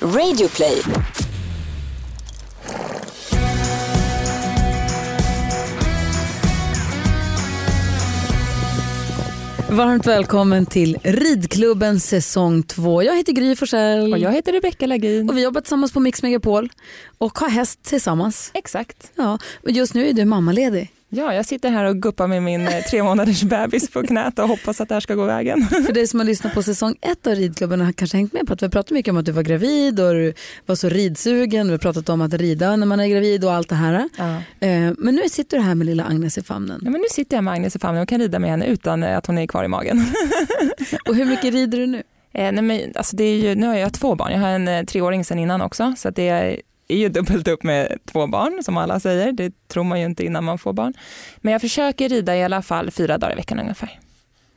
Radioplay. Varmt välkommen till Ridklubben säsong 2. Jag heter Gry Forssell. Och jag heter Rebecka Lagin. Och vi jobbar tillsammans på Mix Megapol och har häst tillsammans. Exakt. Ja, och just nu är du mammaledig. Ja, jag sitter här och guppar med min eh, tre månaders bebis på knät och hoppas att det här ska gå vägen. För dig som har lyssnat på säsong ett av Ridklubben har kanske hängt med på att vi har pratat mycket om att du var gravid och du var så ridsugen. Vi har pratat om att rida när man är gravid och allt det här. Ja. Eh, Men nu sitter du här med lilla Agnes i famnen. Ja, men nu sitter jag med Agnes i famnen och kan rida med henne utan eh, att hon är kvar i magen. Och hur mycket rider du nu? Nej, men, alltså, det är ju, nu har jag två barn, jag har en treåring sedan innan också så det är är ju dubbelt upp med två barn som alla säger. Det tror man ju inte innan man får barn. Men jag försöker rida i alla fall fyra dagar i veckan ungefär.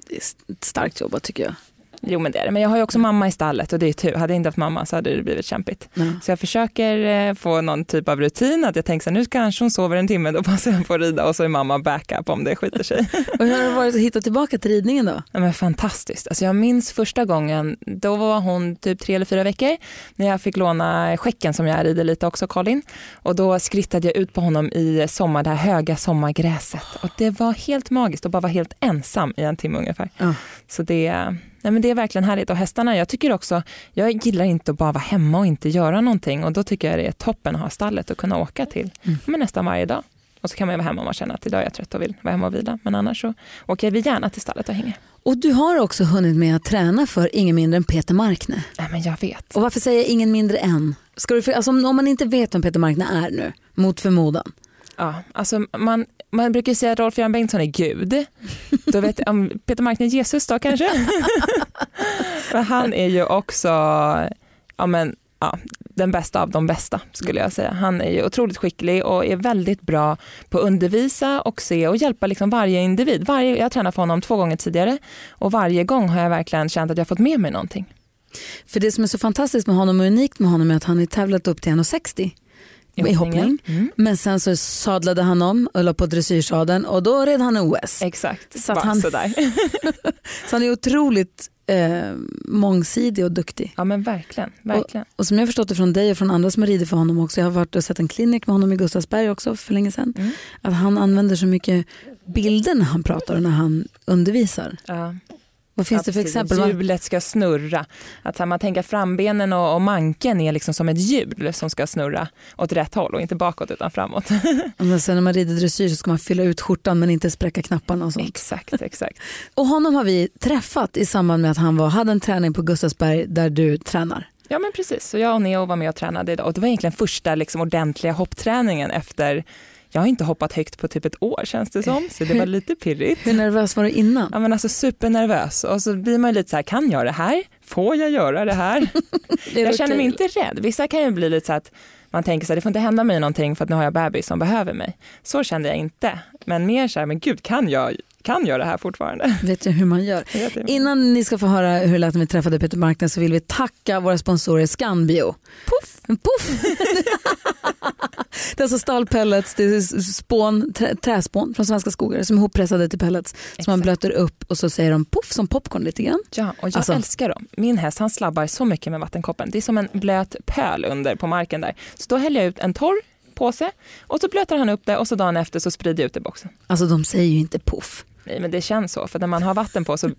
Det är ett starkt jobbat tycker jag. Jo men det är det. Men jag har ju också mamma i stallet och det är tur. Hade jag inte haft mamma så hade det blivit kämpigt. Ja. Så jag försöker eh, få någon typ av rutin. Att jag tänker så här, nu kanske hon sover en timme, då passar jag på att rida och så är mamma backup om det skiter sig. Och hur har det varit att hitta tillbaka till ridningen då? Ja, men fantastiskt. Alltså jag minns första gången, då var hon typ tre eller fyra veckor när jag fick låna skäcken som jag rider lite också, Colin. Och då skrittade jag ut på honom i sommar, det här höga sommargräset. Och det var helt magiskt att bara vara helt ensam i en timme ungefär. Ja. Så det, nej men det är verkligen härligt. Och hästarna, jag tycker också, jag gillar inte att bara vara hemma och inte göra någonting. Och då tycker jag det är toppen att ha stallet och kunna åka till Mm. men nästan varje dag. Och så kan man ju vara hemma om man känner att idag är jag trött och vill vara hemma och vila. Men annars så åker vi gärna till stallet och hänger. Och du har också hunnit med att träna för ingen mindre än Peter Markne. Nej men jag vet. Och varför säger jag ingen mindre än? Ska du, alltså, om om man inte vet vem Peter Markne är nu, mot förmodan. Ja, alltså man, man brukar säga att Rolf-Göran Bengtsson är Gud. Då vet jag, om Peter Markne är Jesus då kanske? Men han är ju också ja, men, ja, den bästa av de bästa skulle jag säga. Han är ju otroligt skicklig och är väldigt bra på att undervisa och se och hjälpa liksom varje individ. Varje, jag har tränat för honom två gånger tidigare och varje gång har jag verkligen känt att jag fått med mig någonting. För det som är så fantastiskt med honom och unikt med honom är att han har tävlat upp till 1,60 i hoppning. Mm. Men sen så sadlade han om och la på dressyrsadeln och då red han OS. Exakt, Så han- sådär. Så han är otroligt eh, mångsidig och duktig. Ja men verkligen, verkligen. Och som jag förstått det från dig och från andra som har ridit för honom också, jag har varit och sett en klinik med honom i Gustavsberg också för länge sedan, Mm. att han använder så mycket bilder när han pratar och när han undervisar. Ja. Vad finns det för exempel? Hjulet ska snurra. Att man tänker frambenen och, och manken är liksom som ett hjul som ska snurra åt rätt håll och inte bakåt utan framåt. Men sen när man rider dressyr så ska man fylla ut skjortan men inte spräcka knapparna och sånt. exakt, exakt. Och honom har vi träffat i samband med att han var, hade en träning på Gustavsberg där du tränar. Ja men precis, så jag och Neo var med och tränade idag och det var egentligen första liksom, ordentliga hoppträningen efter jag har inte hoppat högt på typ ett år känns det som, så det var lite pirrigt. Hur nervös var du innan? Ja men alltså supernervös och så blir man ju lite så här, kan jag det här? Får jag göra det här? Är det Jag känner mig inte rädd. Vissa kan ju bli lite så att man tänker så här, det får inte hända mig någonting för att nu har jag bebis som behöver mig. Så kände jag inte. Men mer så här, men gud, kan jag, kan jag det här fortfarande? Vet jag hur man gör. Innan ni ska få höra hur det lät när vi träffade Peter Marknad så vill vi tacka våra sponsorer Scanbio. Puff! Puff! det är alltså stallpellets, det är spån, trä, träspån från svenska skogar som är hoppressade till pellets som man blöter upp och så säger de puff som popcorn lite grann. Ja, och jag Alltså- älskar dem. Min häst han slabbar så mycket med vattenkoppen. Det är som en blöt pöl under på marken där. Så då häller jag ut en torr påse och så blöter han upp det och så dagen efter så sprider jag ut det i boxen. Alltså de säger ju inte puff. Nej men det känns så, för när man har vatten på så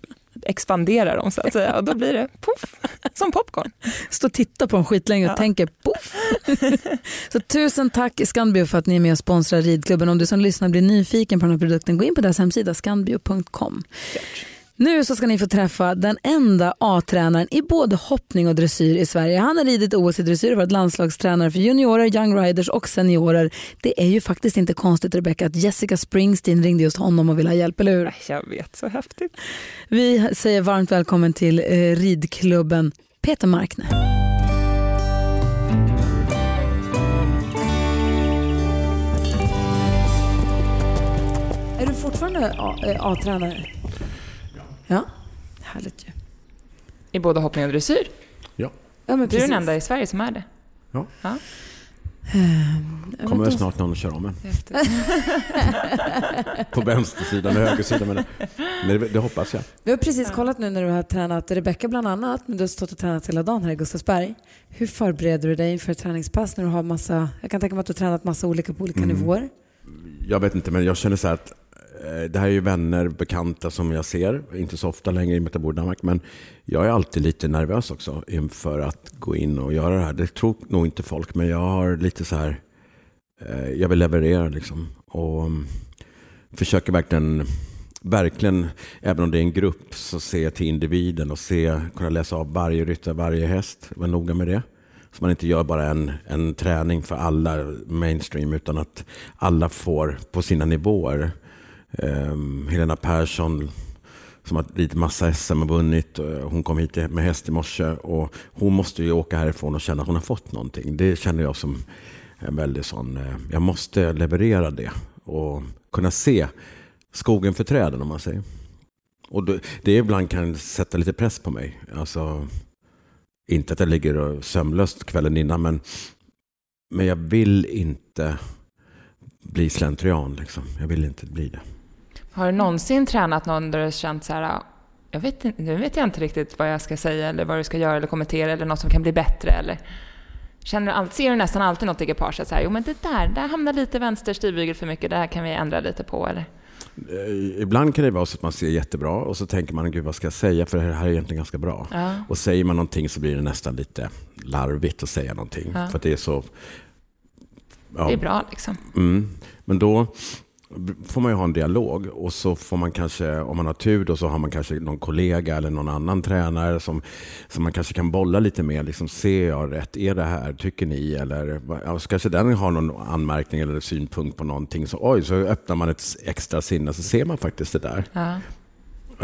expanderar de så att säga och då blir det poff, som popcorn. Stå och titta på dem skitlänge och Ja. tänker poff. så tusen tack Scanbio för att ni är med och sponsrar ridklubben. Om du som lyssnar blir nyfiken på den här produkten, gå in på deras hemsida scanbio.com. Nu så ska ni få träffa den enda A-tränaren i både hoppning och dressyr i Sverige. Han har ridit OS i dressyr och varit landslagstränare för juniorer, young riders och seniorer. Det är ju faktiskt inte konstigt Rebecca att Jessica Springsteen ringde just honom och ville ha hjälp, eller hur? Nej, Jag vet, så häftigt. Vi säger varmt välkommen till eh, ridklubben Peter Markne. Är du fortfarande eh, A-tränare? Ja. Härligt ju. I både hoppning och dressyr. Ja. Ja, men Du är den enda i Sverige som är det. Ja. Um, kommer snart någon att köra om en. på vänstersidan och högersidan. Men, men det, det, hoppas jag. Vi har precis kollat nu när du har tränat Rebecka bland annat, men du har stått och tränat hela dagen här i Gustavsberg. Hur förbereder du dig inför ett träningspass när du har massa, jag kan tänka mig att du har tränat massa olika på olika mm. nivåer? Jag vet inte, men jag känner så här att Eh, Eh, det här är ju vänner, bekanta som jag ser, inte så ofta längre i och med att jag bor i Danmark, men jag är alltid lite nervös också inför att gå in och göra det här. Det tror nog inte folk, men jag har lite så här, eh, jag vill leverera liksom. Och mm, försöker verkligen, verkligen, även om det är en grupp, så se till individen och se, kunna läsa av varje ryttare, varje häst. Vara noga med det. Så man inte gör bara en, en träning för alla mainstream, utan att alla får på sina nivåer Um, Helena Persson som har ridit massa SM och vunnit. Eh, hon kom hit med häst i morse och hon måste ju åka härifrån och känna att hon har fått någonting. Det känner jag som en väldigt sån, eh, jag måste leverera det och kunna se skogen för träden om man säger. Och det ibland kan sätta lite press på mig. Alltså, inte att jag ligger sömnlöst kvällen innan men, men jag vill inte bli slentrian. Liksom. Jag vill inte bli det. Har du någonsin tränat någon där du känt så här, jag vet, nu vet jag inte riktigt vad jag ska säga eller vad du ska göra eller kommentera eller något som kan bli bättre eller Känner du alltid, ser du nästan alltid något ekipaget så här, jo men det där, där hamnar lite vänster styrbygel för mycket, det här kan vi ändra lite på eller? Eh, ibland kan det vara så att man ser jättebra och så tänker man, gud vad ska jag säga för det här är egentligen ganska bra. Ja. Och säger man någonting så blir det nästan lite larvigt att säga någonting. Ja. För det är så... Ja. Det är bra liksom. Mm. Men då får man ju ha en dialog och så får man kanske, om man har tur då, så har man kanske någon kollega eller någon annan tränare som, som man kanske kan bolla lite med. Liksom, ser jag rätt? Är det här? Tycker ni? Eller ja, så kanske den har någon anmärkning eller synpunkt på någonting. Så, oj, så öppnar man ett extra sinne så ser man faktiskt det där. Ja.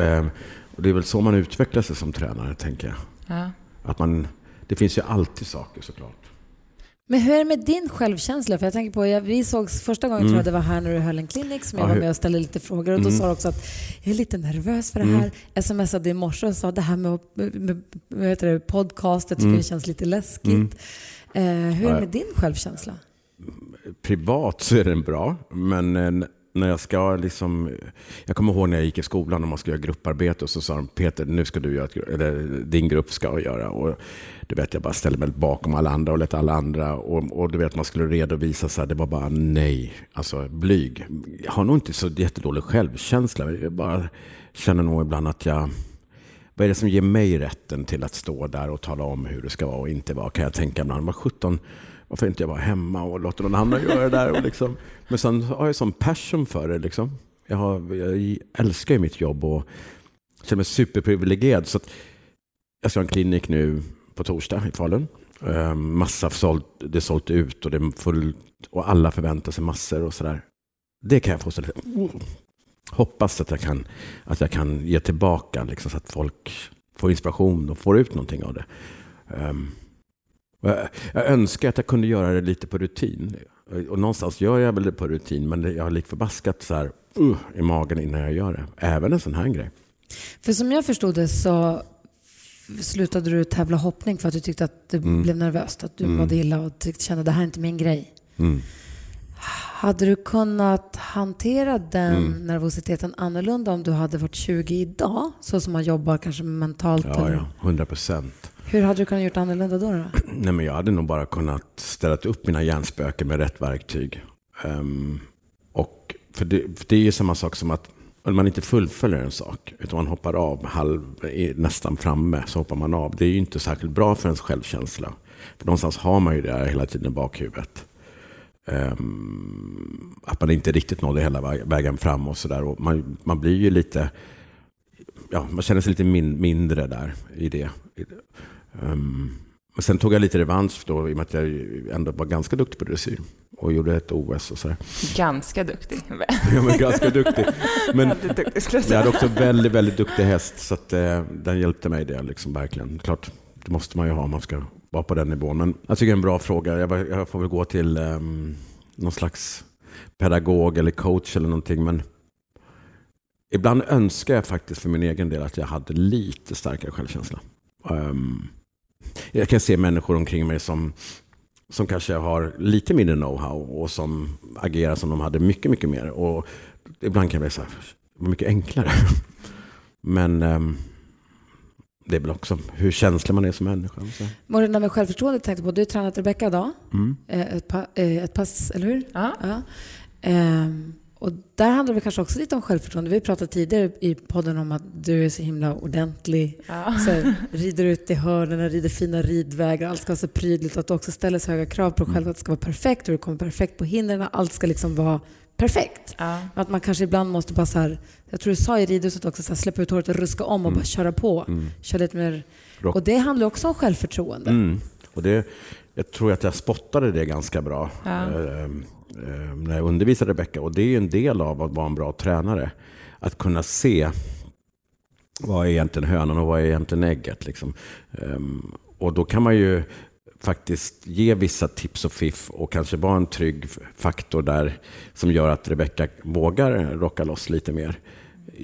Ehm, och det är väl så man utvecklar sig som tränare, tänker jag. Ja. Att man, det finns ju alltid saker såklart. Men hur är det med din självkänsla? För jag tänker på, jag, vi sågs första gången mm. tror jag det var här när du höll en klinik som jag var med och ställde lite frågor och då mm. sa du också att jag är lite nervös för det här. Mm. Smsade i morse och sa det här med, med, med det, podcast, jag tycker mm. det känns lite läskigt. Mm. Eh, hur är det med din självkänsla? Privat så är den bra, men eh, när jag ska liksom, jag kommer ihåg när jag gick i skolan och man skulle göra grupparbete och så sa de Peter, nu ska du göra, ett, eller din grupp ska göra. Och du vet, jag bara ställde mig bakom alla andra och lät alla andra. Och, och du vet, man skulle redovisa så här, det var bara nej. Alltså blyg. Jag har nog inte så jättedålig självkänsla. Jag bara känner nog ibland att jag, vad är det som ger mig rätten till att stå där och tala om hur det ska vara och inte vara? Kan jag tänka ibland. Vad 17 varför inte jag vara hemma och låta någon annan göra det där? Och liksom. Men sen har jag sån passion för det. Liksom. Jag, har, jag älskar ju mitt jobb och känner mig superprivilegierad. Så jag ska ha en klinik nu på torsdag i Falun. Ehm, massa sålt, det är sålt ut och det är fullt och alla förväntar sig massor och sådär. Det kan jag få ställa. Oh. Hoppas att jag kan, att jag kan ge tillbaka liksom, så att folk får inspiration och får ut någonting av det. Ehm, jag, önskar att jag kunde göra det lite på rutin. Och någonstans gör jag väl det på rutin, men jag har lik förbaskat så här, uh, i magen innan jag gör det. Även en sån här grej. För som jag förstod det så slutade du tävla hoppning för att du tyckte att det mm. blev nervöst, att du mm. mådde illa och tyckte, kände att det här är inte min grej. Mm. Hade du kunnat hantera den mm. nervositeten annorlunda om du hade varit 20 idag? Så som man jobbar kanske mentalt? Ja, ja 100 procent. Hur hade du kunnat gjort annorlunda då? då? Nej, men jag hade nog bara kunnat ställa upp mina hjärnspöken med rätt verktyg. Um, och för det, för det är ju samma sak som att om man inte fullföljer en sak, utan man hoppar av halv, nästan framme, så hoppar man av. Det är ju inte särskilt bra för ens självkänsla. För någonstans har man ju det här hela tiden i bakhuvudet. Um, att man inte riktigt nådde hela vägen fram och sådär. Man, man blir ju lite, ja, man känner sig lite min, mindre där i det. Um, och sen tog jag lite revansch då i och med att jag ändå var ganska duktig på dressyr och gjorde ett OS och så Ganska duktig? ja, men ganska duktig. Men duktig, jag hade också väldigt, väldigt duktig häst så att, eh, den hjälpte mig det liksom verkligen. Klart, det måste man ju ha om man ska vara på den nivån. Men jag tycker det är en bra fråga. Jag, jag får väl gå till um, någon slags pedagog eller coach eller någonting. Men ibland önskar jag faktiskt för min egen del att jag hade lite starkare självkänsla. Um, jag kan se människor omkring mig som som kanske har lite mindre know-how och som agerar som de hade mycket, mycket mer. Och ibland kan jag bli så här, mycket enklare. Men um, det är väl också hur känslig man är som människa. Det med självförtroende tänkte på? Du har tränat Rebecka idag. Mm. Eh, ett, pa, eh, ett pass, eller hur? Ja. ja. Um, och där handlar det kanske också lite om självförtroende. Vi pratade tidigare i podden om att du är så himla ordentlig. Ja. Så här, rider ut i hörnen, rider fina ridvägar, allt ska vara så prydligt. Att du också ställer så höga krav på dig själv att det ska vara perfekt och du kommer perfekt på hindren. Allt ska liksom vara perfekt. Ja. Att man kanske ibland måste bara så här, jag tror du sa i ridhuset också, så här, släppa ut håret och ruska om och Mm. bara köra på. Mm. Köra lite mer. Rock. Och det handlar också om självförtroende. Mm. Och det, jag tror att jag spottade det ganska bra Ja. eh, eh, Eh, när jag undervisade Rebecka. Och det är ju en del av att vara en bra tränare. Att kunna se vad är egentligen hönan och vad är egentligen ägget. Liksom. Ehm, och då kan man ju faktiskt ge vissa tips och fiff och kanske vara en trygg faktor där som gör att Rebecka vågar rocka loss lite mer.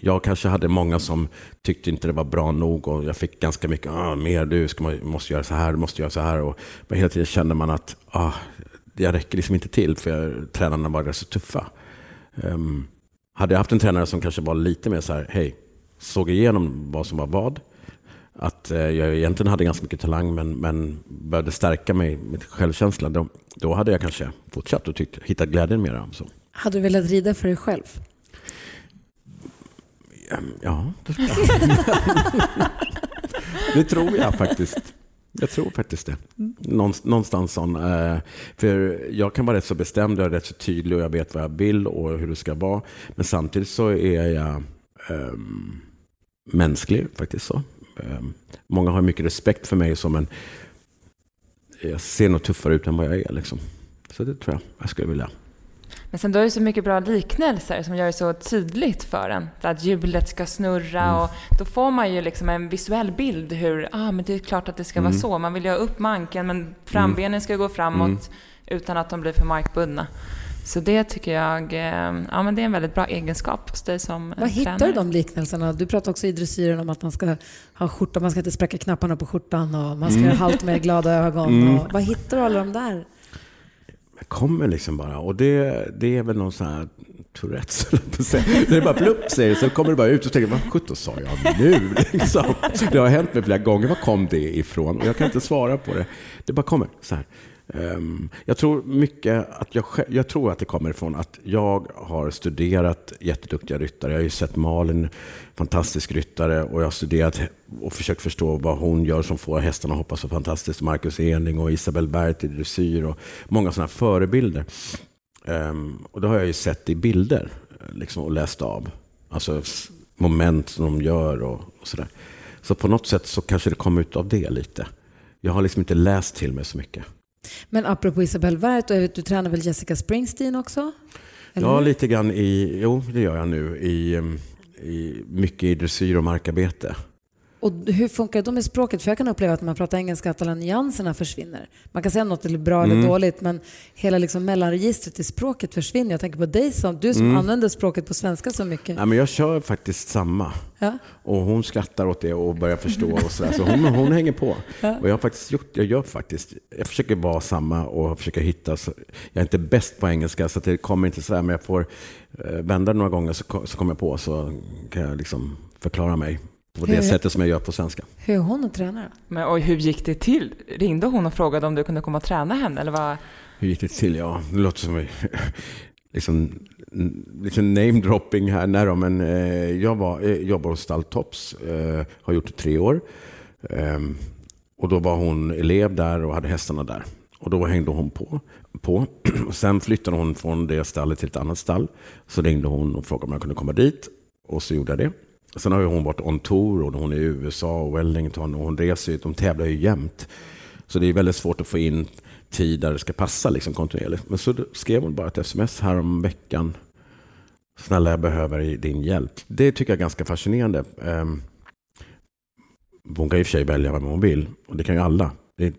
Jag kanske hade många som tyckte inte det var bra nog och jag fick ganska mycket, ah, mer du ska, måste göra så här, du måste göra så här. Och men hela tiden kände man att ah, jag räcker liksom inte till för jag, tränarna var rätt så tuffa. Ehm, hade jag haft en tränare som kanske var lite mer så här, hej, såg igenom vad som var vad. Att eh, jag egentligen hade ganska mycket talang men, men började stärka mig med självkänsla. Då, då hade jag kanske fortsatt och tyckt, hittat glädjen mera. Så. Hade du velat rida för dig själv? Ja, det, det tror jag faktiskt. Jag tror faktiskt det. Någonstans, någonstans sån. Eh, för jag kan vara rätt så bestämd, jag är rätt så tydlig och jag vet vad jag vill och hur det ska vara. Men samtidigt så är jag ehm, mänsklig faktiskt. så. Ehm, många har mycket respekt för mig som en... Jag ser nog tuffare ut än vad jag är. Liksom. Så det tror jag jag skulle vilja. Men sen du har ju så mycket bra liknelser som gör det så tydligt för en. Att hjulet ska snurra Mm. och då får man ju liksom en visuell bild hur, ah men det är klart att det ska vara Mm. så. Man vill ju ha upp manken men frambenen ska gå framåt Mm. utan att de blir för markbundna. Så det tycker jag, eh, ja men det är en väldigt bra egenskap hos dig som Var hittar tränare. du de liknelserna? Du pratar också i dressyren om att man ska ha skjorta, man ska inte spräcka knapparna på skjortan och man ska Mm. göra halt med glada ögon. Mm. Och, var hittar du alla de där? Jag kommer liksom bara. Och det, det är väl någon sån här Tourettes, höll. Det är bara plupp säger det, så kommer det bara ut och tänker vad sjutton sa jag nu? Liksom. Det har hänt mig flera gånger, var kom det ifrån? Och jag kan inte svara på det. Det bara kommer så här. Ehm, jag tror mycket att jag, jag tror att det kommer ifrån att jag har studerat jätteduktiga ryttare. Jag har ju sett Malin, fantastisk ryttare, och jag har studerat och försökt förstå vad hon gör som får hästarna att hoppa så fantastiskt. Marcus Ening och Isabel Berg i dressyr och många sådana förebilder. Ehm, och det har jag ju sett i bilder liksom, och läst av. Alltså moment som de gör och, och sådär. Så på något sätt så kanske det kommer ut av det lite. Jag har liksom inte läst till mig så mycket. Men apropå Isabel Werth, och jag vet, du tränar väl Jessica Springsteen också? Eller Ja, lite grann i, jo det gör jag nu, i, em, i mycket i dressyr och markarbete. Och hur funkar det då med språket? För jag kan uppleva att när man pratar engelska att alla nyanserna försvinner. Man kan säga något är bra eller Mm. dåligt, men hela liksom mellanregistret i språket försvinner. Jag tänker på dig, som, du som Mm. använder språket på svenska så mycket. Ja, men jag kör faktiskt samma. Ja. Och hon skrattar åt det och börjar förstå och sådär. Så hon, hon hänger på. Ja. Och jag har faktiskt gjort, jag gör faktiskt, jag försöker vara samma och försöker hitta, så, jag är inte bäst på engelska så det kommer inte sådär, men jag får eh, vända det några gånger så, så kommer jag på så kan jag liksom förklara mig på det Hur- sättet som jag gör på svenska. Hur är hon att träna då? Men oj, hur gick det till? Ringde hon och frågade om du kunde komma och träna henne? Eller vad? Hur gick det till? Ja, det låter som liksom, liksom name-dropping här. Nej då, men eh, jag var, eh, jobbar hos Stalltops, eh, har gjort det tre år. Ehm, och då var hon elev där och hade hästarna där. Och då hängde hon på. på. Och sen flyttade hon från det stallet till ett annat stall. Så ringde hon och frågade om jag kunde komma dit. Och så gjorde jag det. Sen har ju hon varit on tour och hon är i USA och Wellington och hon reser ju, de tävlar ju jämt. Så det är väldigt svårt att få in tid där det ska passa liksom kontinuerligt. Men så skrev hon bara ett sms här om veckan. Snälla, jag behöver din hjälp. Det tycker jag är ganska fascinerande. Ehm, hon kan i och för sig välja vem hon vill. Och det kan ju alla. Det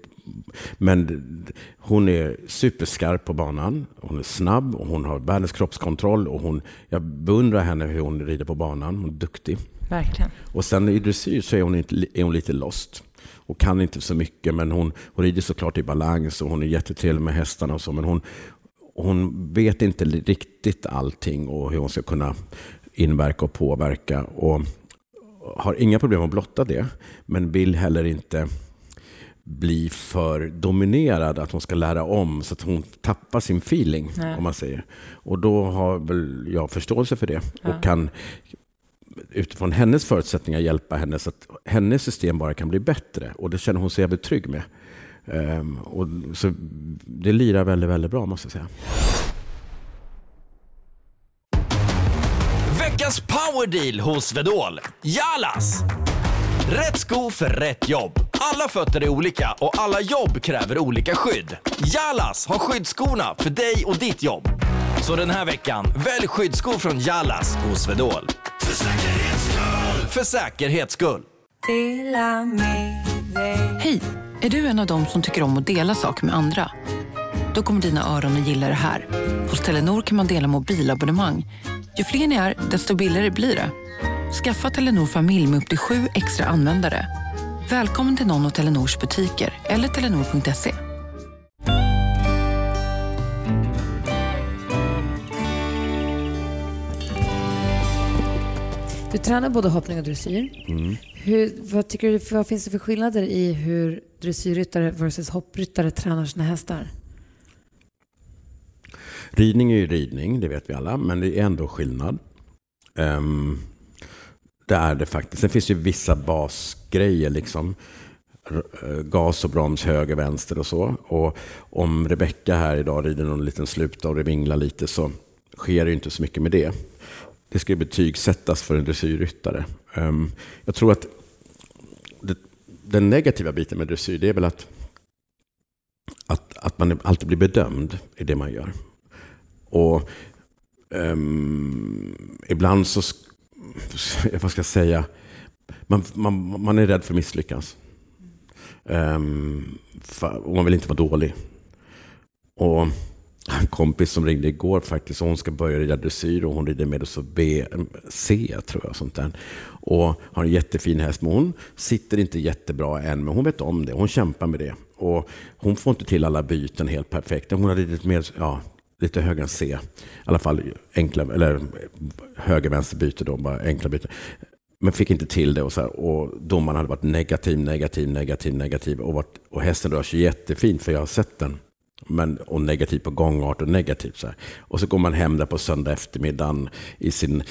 men hon är superskarp på banan. Hon är snabb och hon har världens kroppskontroll. Och hon, jag beundrar henne hur hon rider på banan. Hon är duktig. Verkligen. Och sen i dressyr så är hon, inte, är hon lite lost. och kan inte så mycket, men hon, hon rider såklart i balans och hon är jättetrevlig med hästarna och så, men hon, hon vet inte riktigt allting och hur hon ska kunna inverka och påverka. Och har inga problem att blotta det, men vill heller inte bli för dominerad, att hon ska lära om så att hon tappar sin feeling. Nej. om man säger. Och då har väl jag förståelse för det ja. och kan utifrån hennes förutsättningar hjälpa henne så att hennes system bara kan bli bättre. Och det känner hon sig jävligt trygg med. Um, och så det lirar väldigt, väldigt bra måste jag säga. Veckans powerdeal hos Vedol. Jalas! Rätt sko för rätt jobb. Alla fötter är olika och alla jobb kräver olika skydd. Jalas har skyddsskorna för dig och ditt jobb. Så den här veckan, välj skyddsskor från Jalas hos Vedol. För säkerhets skull! För säkerhets skull. Hej! Är du en av dem som tycker om att dela saker med andra? Då kommer dina öron att gilla det här. Hos Telenor kan man dela mobilabonnemang. Ju fler ni är, desto billigare blir det. Skaffa Telenor familj med upp till sju extra användare. Välkommen till någon av Telenors butiker eller telenor.se. Du tränar både hoppning och dressyr. Mm. Hur, vad, tycker du, vad finns det för skillnader i hur dressyrryttare versus hoppryttare tränar sina hästar? Ridning är ju ridning, det vet vi alla, men det är ändå skillnad. Um, det är det faktiskt. Sen finns ju vissa basgrejer, liksom eh, gas och broms höger, vänster och så. Och om Rebecka här idag rider någon liten sluta och det vinglar lite så sker det ju inte så mycket med det. Det ska ju betygsättas för en dressyrryttare. Ehm, jag tror att det, den negativa biten med dressyr det är väl att, att, att man alltid blir bedömd i det man gör. Och um, ibland så vad ska jag säga, man, man, man är rädd för att misslyckas. Um, ehm, och man vill inte vara dålig. Och en kompis som ringde igår faktiskt, hon ska börja rida dressyr och hon rider med oss B, C tror jag. Sånt där. Och har en jättefin häst, men hon sitter inte jättebra än, men hon vet om det. Hon kämpar med det. Och hon får inte till alla byten helt perfekt. Hon har ridit med, ja, lite högre än C. I alla fall enkla, eller höger-vänster byte då, bara enkla byten. Men fick inte till det och, så här, och domaren hade varit negativ, negativ, negativ, negativ och, varit, och hästen rör sig jättefint för jag har sett den. Men, och negativ på gångart och negativ. Så här. Och så går man hem där på söndag eftermiddag i sin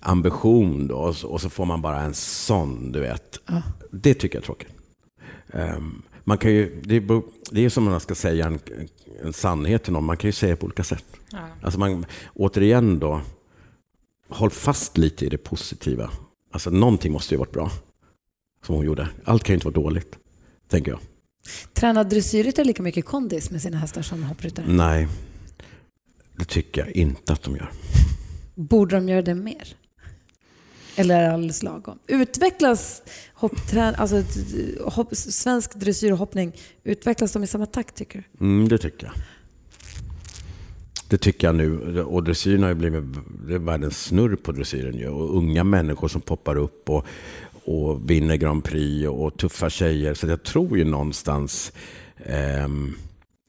ambition då, och, så, och så får man bara en sån, du vet. Ja. Det tycker jag är tråkigt. Um, man kan ju, det, är, det är som om man ska säga en, en sannhet till någon. Man kan ju säga på olika sätt. Ja. Alltså man, återigen då, håll fast lite i det positiva. Alltså någonting måste ju varit bra. Som hon gjorde. Allt kan ju inte vara dåligt, tänker jag. Tränar dressyrryttare lika mycket kondis med sina hästar som hoppryttare? Nej, det tycker jag inte att de gör. Borde de göra det mer? Eller är det alldeles lagom? Utvecklas hoppträn, alltså, hopp, svensk dressyrhoppning, utvecklas de i samma takt tycker du? Mm, det tycker jag. Det tycker jag nu. Och dressyren har ju blivit det är världens snurr på dressyren ju. Och unga människor som poppar upp och, och vinner Grand Prix och, och tuffa tjejer. Så jag tror ju någonstans, eh,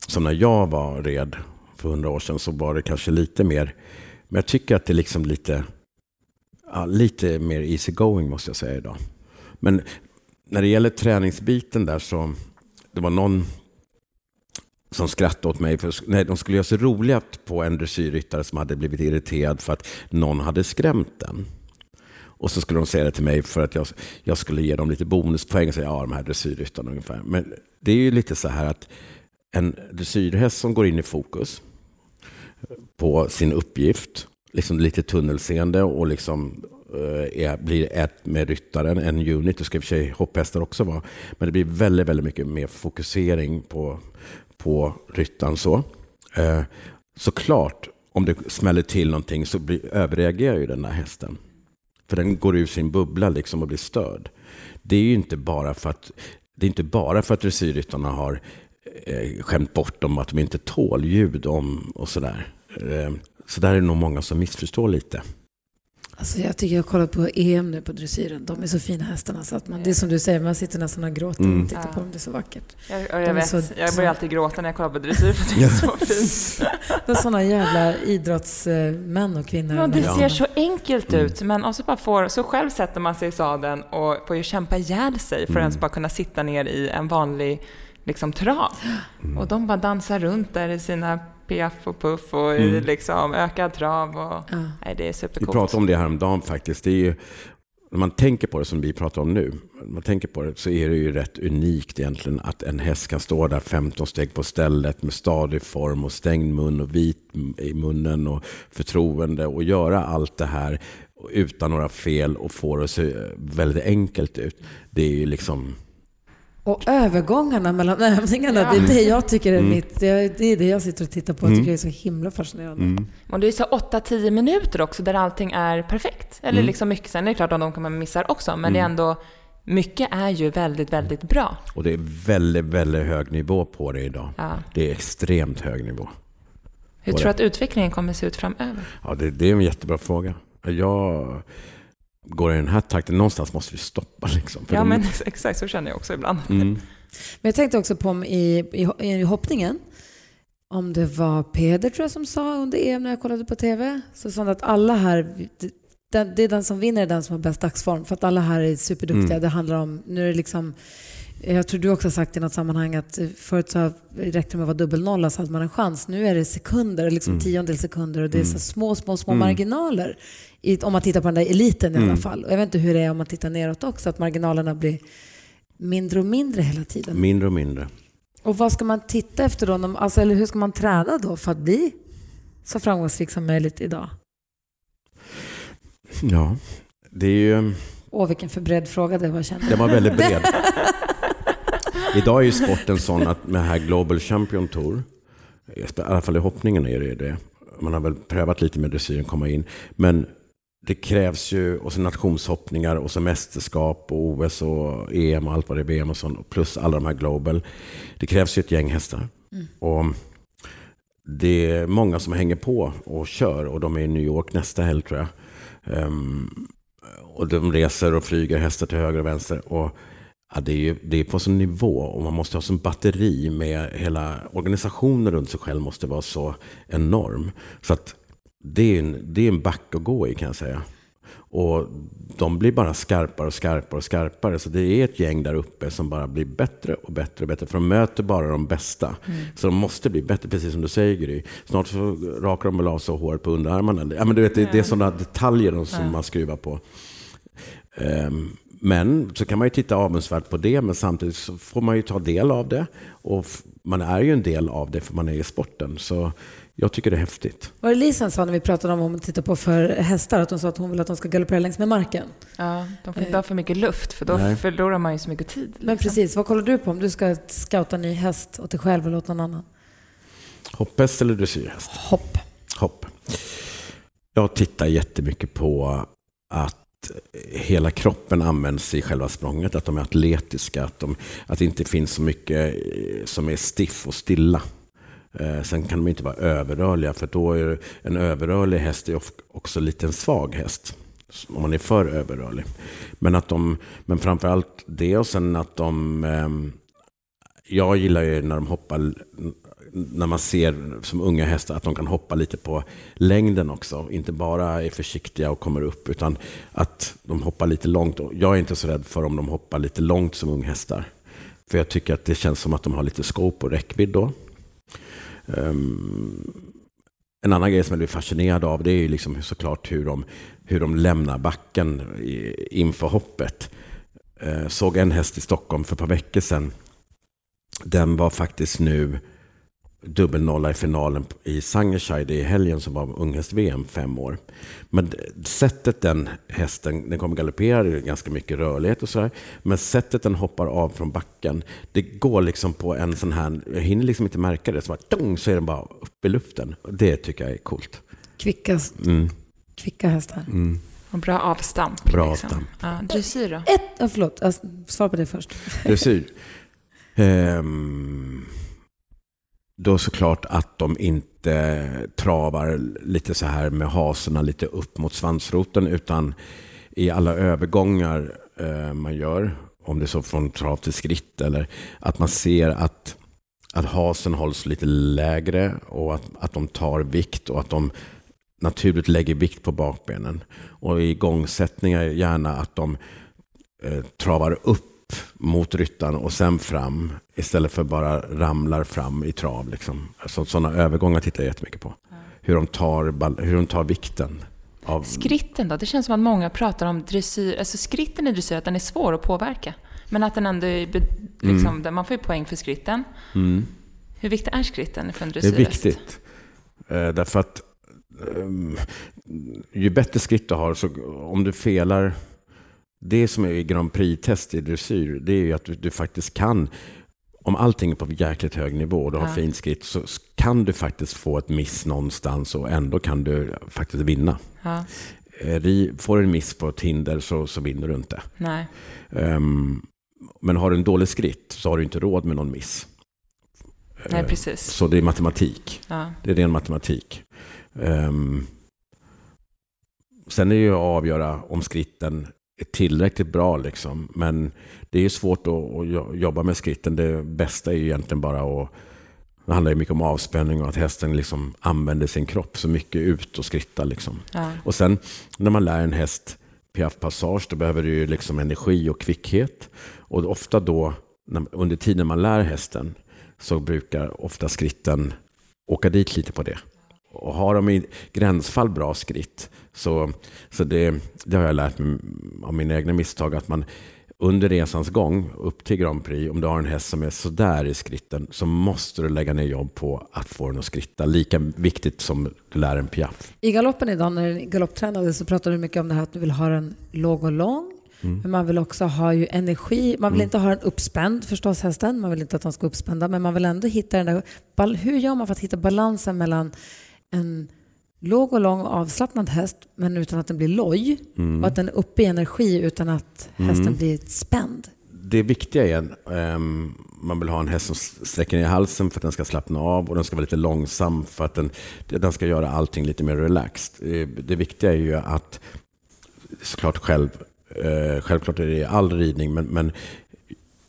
som när jag var red för hundra år sedan, så var det kanske lite mer, men jag tycker att det är liksom lite ja, lite mer easy going måste jag säga idag. Men när det gäller träningsbiten där så, det var någon som skrattade åt mig. För, nej, de skulle göra sig roliga på en dressyrryttare som hade blivit irriterad för att någon hade skrämt den. Och så skulle de säga det till mig för att jag, jag skulle ge dem lite bonuspoäng och säga ja, de här dressyrryttarna ungefär. Men det är ju lite så här att en dressyrhäst som går in i fokus på sin uppgift liksom lite tunnelseende och liksom eh, är, blir ett med ryttaren, en unit. Det ska i och för sig hopphästar också vara. Men det blir väldigt, väldigt mycket mer fokusering på, på ryttaren. Så. Eh, såklart, om det smäller till någonting så blir, överreagerar ju den där hästen. För den går ur sin bubbla liksom och blir störd. Det är ju inte bara för att, det är inte bara för att dressyrryttarna har eh, skämt bort dem att de inte tål ljud om och sådär. Eh, så där är det nog många som missförstår lite. Alltså jag tycker jag har kollat på EM nu på dressyren. De är så fina hästarna så att man, det är som du säger, man sitter nästan och gråter Mm. och tittar på dem. Det är så vackert. Jag, jag, vet, så- jag börjar alltid gråta när jag kollar på dressyr för det är så fint. De är sådana jävla idrottsmän och kvinnor. Ja, det Men- ser så enkelt Mm. ut, men och så, bara får, så själv sätter man sig i sadeln och får ju kämpa ihjäl sig för att ens bara kunna sitta ner i en vanlig liksom, trav. Och de bara dansar runt där i sina piaff och puff och i liksom, ökad trav. Och, Ja. nej, det är Vi supercoolt. pratade om det här om dagen faktiskt. Det är ju, när man tänker på det som vi pratar om nu, när man tänker på det så är det ju rätt unikt egentligen att en häst kan stå där 15 steg på stället med stadig form och stängd mun och vit i munnen och förtroende och göra allt det här utan några fel och få det att se väldigt enkelt ut. Det är ju liksom Och övergångarna mellan övningarna, det är det jag tycker är Mm. mitt. Det är det, jag sitter och tittar på. Jag tycker det är så himla fascinerande. Mm. Och det är så 8-10 minuter också där allting är perfekt. Eller Mm. liksom mycket. Sen är det klart att de kommer missar också, men det är ändå mycket är ju väldigt, väldigt bra. Och det är väldigt, väldigt hög nivå på det idag. Ja. Det är extremt hög nivå. Hur Och tror du att utvecklingen kommer se ut framöver? Ja, det, det är en jättebra fråga. Jag går i den här takten, någonstans måste vi stoppa liksom. För Ja, de- men ex- exakt så känner jag också ibland. Mm. Men jag tänkte också på i, i, i hoppningen, om det var Peder tror jag som sa under EM när jag kollade på TV, så sa han att alla här, den, det är den som vinner är den som har bäst dagsform. För att alla här är superduktiga. Mm. Det handlar om, nu är det liksom, jag tror du också har sagt i något sammanhang att förut så räckte det med att vara dubbelnolla så hade man en chans. Nu är det sekunder, liksom Mm. tiondels sekunder och det är så små, små, små Mm. marginaler. I, om man tittar på den där eliten i alla Mm. fall. Och jag vet inte hur det är om man tittar neråt också, att marginalerna blir mindre och mindre hela tiden. Mindre och mindre. Och vad ska man titta efter då? Alltså, eller hur ska man träna då för att bli så framgångsrik som möjligt idag? Ja, det är ju... Åh, vilken förberedd fråga det var kände Den var väldigt bred. Idag är ju sporten sån att med här Global Champion Tour, i alla fall i hoppningen är det det. Man har väl prövat lite med dressyren komma in. Men det krävs ju, och så nationshoppningar och så mästerskap och OS och EM och allt vad det är, VM och sånt. Plus alla de här Global. Det krävs ju ett gäng hästar. Och det är många som hänger på och kör och de är i New York nästa helg tror jag. Ehm, och de reser och flyger hästar till höger och vänster. Och ja, det, är ju, det är på sån nivå och man måste ha sån batteri med hela organisationen runt sig själv måste vara så enorm. Så att det är en, det är en back att gå i kan jag säga. Och de blir bara skarpare och skarpare och skarpare. Så det är ett gäng där uppe som bara blir bättre och bättre och bättre. För de möter bara de bästa. Så de måste bli bättre, precis som du säger Gry. Snart så rakar de väl av sig håret på underarmarna. Ja, men du vet, det, det är sådana detaljer som man skruvar på. Ehm, Men så kan man ju titta avundsvärt på det, men samtidigt så får man ju ta del av det. Och man är ju en del av det för man är i sporten. Så jag tycker det är häftigt. Var det Lisen sa när vi pratade om vad man tittar på för hästar, att hon sa att hon vill att de ska galoppera längs med marken? Ja, de får inte ha för mycket luft, för då Nej. förlorar man ju så mycket tid. Men liksom. precis, vad kollar du på om du ska scouta en ny häst åt dig själv eller åt någon annan? Hopphäst eller dressyrhäst? Hopp. Hopp. Jag tittar jättemycket på att hela kroppen används i själva språnget, att de är atletiska, att, de, att det inte finns så mycket eh, som är stiff och stilla. Eh, sen kan de inte vara överrörliga, för då är en överrörlig häst är också lite en svag häst. Om man är för överrörlig. Men, att de, men framförallt det och sen att de... Ehm, jag gillar ju när de hoppar, när man ser som unga hästar att de kan hoppa lite på längden också. Inte bara är försiktiga och kommer upp, utan att de hoppar lite långt. Jag är inte så rädd för om de hoppar lite långt som unghästar. För jag tycker att det känns som att de har lite scope och räckvidd då. Um, en annan grej som jag blir fascinerad av det är ju liksom såklart hur de, hur de lämnar backen i- inför hoppet. Uh, såg en häst i Stockholm för ett par veckor sedan. Den var faktiskt nu dubbelnolla i finalen i Sangerscheid i helgen som var unghäst-VM fem år. Men sättet den hästen, den kommer galoppera, det är ganska mycket rörlighet och sådär. Men sättet den hoppar av från backen, det går liksom på en sån här, jag hinner liksom inte märka det, så, bara, dong, så är den bara uppe i luften. Det tycker jag är coolt. Kvicka, Mm, kvicka hästar. mm. Och bra avstamp. Bra liksom. avstamp. Ja, dressyr då? Ett, oh, förlåt, alltså, svar på det först. Dressyr. Ehm, då såklart att de inte travar lite så här med hasorna lite upp mot svansroten utan i alla övergångar eh, man gör, om det är så från trav till skritt eller att man ser att, att hasen hålls lite lägre och att, att de tar vikt och att de naturligt lägger vikt på bakbenen. Och i igångsättningar gärna att de eh, travar upp mot ryttaren och sen fram istället för bara ramlar fram i trav. Liksom. Alltså, sådana övergångar tittar jag jättemycket på. Hur de tar, hur de tar vikten. Av... Skritten då? Det känns som att många pratar om dressyr, alltså skritten i dressyr, att den är svår att påverka. Men att den ändå är, liksom, mm. man får ju poäng för skritten. Mm. Hur viktig är skritten för en dressyrhäst? Det är viktigt. Eh, därför att um, ju bättre skritt du har, så om du felar det som är i Grand Prix-test i dressyr, det är ju att du, du, faktiskt kan, om allting är på jäkligt hög nivå och du har ja. fint skritt, så kan du faktiskt få ett miss någonstans och ändå kan du faktiskt vinna. Ja. Eh, får du en miss på ett hinder så, så vinner du inte. Um, men har du en dålig skritt så har du inte råd med någon miss. Nej, eh, precis. Så det är matematik. Ja. Det är ren matematik. Um, sen är det ju att avgöra om skritten tillräckligt bra. Liksom. Men det är svårt att, jobba med skritten. Det bästa är ju egentligen bara att det handlar ju mycket om avspänning och att hästen liksom använder sin kropp så mycket ut och skrittar. Liksom. Ja. Och sen när man lär en häst piaf passage, då behöver du ju liksom energi och kvickhet. Och ofta då, under tiden man lär hästen, så brukar ofta skritten åka dit lite på det. Och har de i gränsfall bra skritt, så, så det, det har jag lärt mig av mina egna misstag, att man under resans gång upp till Grand Prix, om du har en häst som är sådär i skritten, så måste du lägga ner jobb på att få den att skritta. Lika viktigt som du lär en piaff. I galoppen idag, när du galopptränade, så pratade du mycket om det här att du vill ha den låg och lång. Mm. Men man vill också ha ju energi. Man vill mm. inte ha den uppspänd förstås, hästen. Man vill inte att de ska uppspända. Men man vill ändå hitta den där... Hur gör man för att hitta balansen mellan en låg och lång avslappnad häst men utan att den blir loj mm. och att den är uppe i energi utan att hästen mm. blir spänd. Det viktiga är att um, man vill ha en häst som sträcker ner halsen för att den ska slappna av och den ska vara lite långsam för att den, den ska göra allting lite mer relaxed. Det, det viktiga är ju att, såklart själv, uh, självklart är det i all ridning, men, men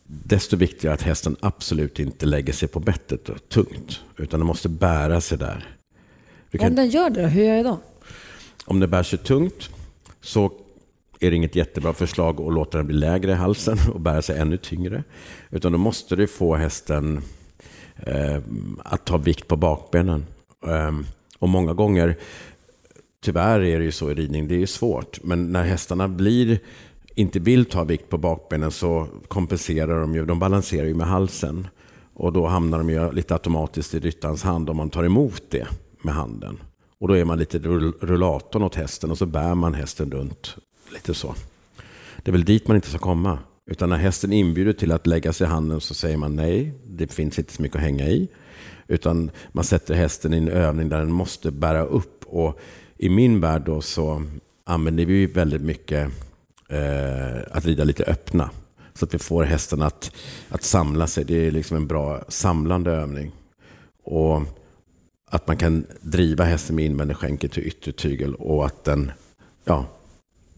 desto viktigare att hästen absolut inte lägger sig på bettet tungt, utan den måste bära sig där. Kan... Om den gör det, hur gör jag då? Om den bär sig tungt så är det inget jättebra förslag att låta den bli lägre i halsen och bära sig ännu tyngre. Utan då måste du få hästen eh, att ta vikt på bakbenen. Eh, och många gånger, tyvärr är det ju så i ridning, det är svårt. Men när hästarna blir, inte vill ta vikt på bakbenen så kompenserar de ju, de balanserar ju med halsen. Och då hamnar de ju lite automatiskt i ryttarens hand om man tar emot det med handen. Och då är man lite rullatorn åt hästen och så bär man hästen runt. Lite så. Det är väl dit man inte ska komma. Utan när hästen inbjuder till att lägga sig i handen så säger man nej. Det finns inte så mycket att hänga i. Utan man sätter hästen i en övning där den måste bära upp. Och i min värld då så använder vi väldigt mycket eh, att rida lite öppna. Så att vi får hästen att, att samla sig. Det är liksom en bra samlande övning. Och att man kan driva hästen med invändig skänkel till yttertygel och att den ja,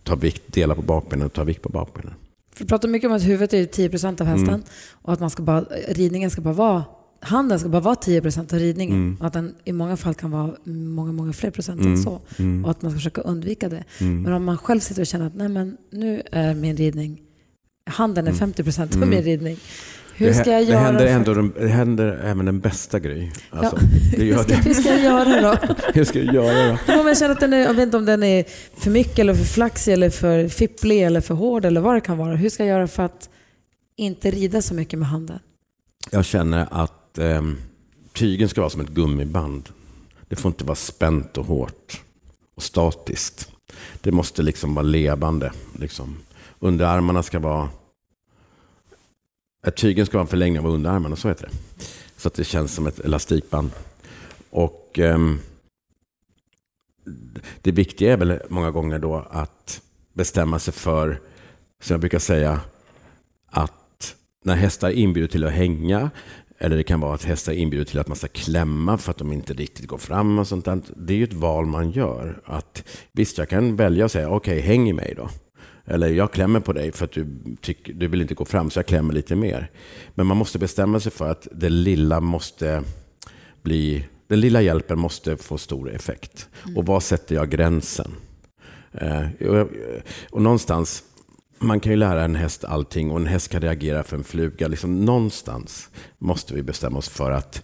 tar vikt, delar på bakbenen och tar vikt på bakbenen. Vi pratar mycket om att huvudet är 10 procent av hästen mm. och att man ska bara, ridningen ska bara vara handen ska bara vara 10 procent av ridningen. Mm. Och att den i många fall kan vara många, många fler procent mm. än så. Mm. Och att man ska försöka undvika det. Mm. Men om man själv sitter och känner att Nej, men nu är min ridning, handen är 50 mm. procent av min ridning. Hur ska jag göra? Det händer, ändå, det händer även den bästa grej. Alltså, ja. hur, ska, hur ska jag göra då? hur ska jag göra då? Om jag känner att den är, jag vet inte om den är för mycket eller för flaxig eller för fipplig eller för hård eller vad det kan vara. Hur ska jag göra för att inte rida så mycket med handen? Jag känner att eh, tygen ska vara som ett gummiband. Det får inte vara spänt och hårt och statiskt. Det måste liksom vara levande. Liksom. Underarmarna ska vara tygen ska vara en förlängning av underarmarna, så heter det. Så att det känns som ett elastikband. Och um, Det viktiga är väl många gånger då att bestämma sig för, som jag brukar säga, att när hästar inbjuder till att hänga Eller det kan vara att hästar inbjuder till att man ska klämma för att de inte riktigt går fram och sånt där. Det är ju ett val man gör. Att, visst, jag kan välja att säga okej, okay, häng i mig då. Eller jag klämmer på dig för att du, tyck, du vill inte gå fram så jag klämmer lite mer. Men man måste bestämma sig för att det lilla måste bli, den lilla hjälpen måste få stor effekt. Mm. Och var sätter jag gränsen? Eh, och, och någonstans, man kan ju lära en häst allting och en häst kan reagera för en fluga. Liksom någonstans måste vi bestämma oss för att,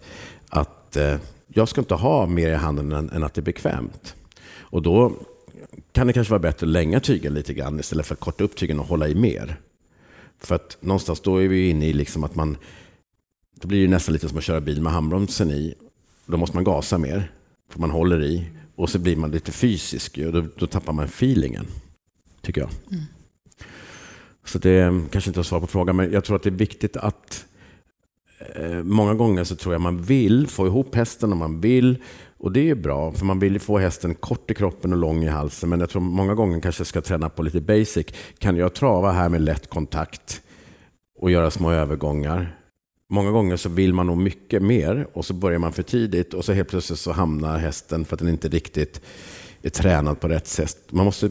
att eh, jag ska inte ha mer i handen än, än att det är bekvämt. Och då kan det kanske vara bättre att länga tygen lite grann istället för att korta upp tygen och hålla i mer. För att någonstans då är vi inne i liksom att man, då blir det nästan lite som att köra bil med handbromsen i. Då måste man gasa mer, för man håller i. Och så blir man lite fysisk och då, då tappar man feelingen, tycker jag. Mm. Så det kanske inte är svar på frågan, men jag tror att det är viktigt att eh, Många gånger så tror jag man vill få ihop hästen och man vill och det är ju bra, för man vill ju få hästen kort i kroppen och lång i halsen. Men jag tror många gånger kanske ska träna på lite basic. Kan jag trava här med lätt kontakt och göra små övergångar? Många gånger så vill man nog mycket mer och så börjar man för tidigt och så helt plötsligt så hamnar hästen för att den inte riktigt är tränad på rätt sätt. Man måste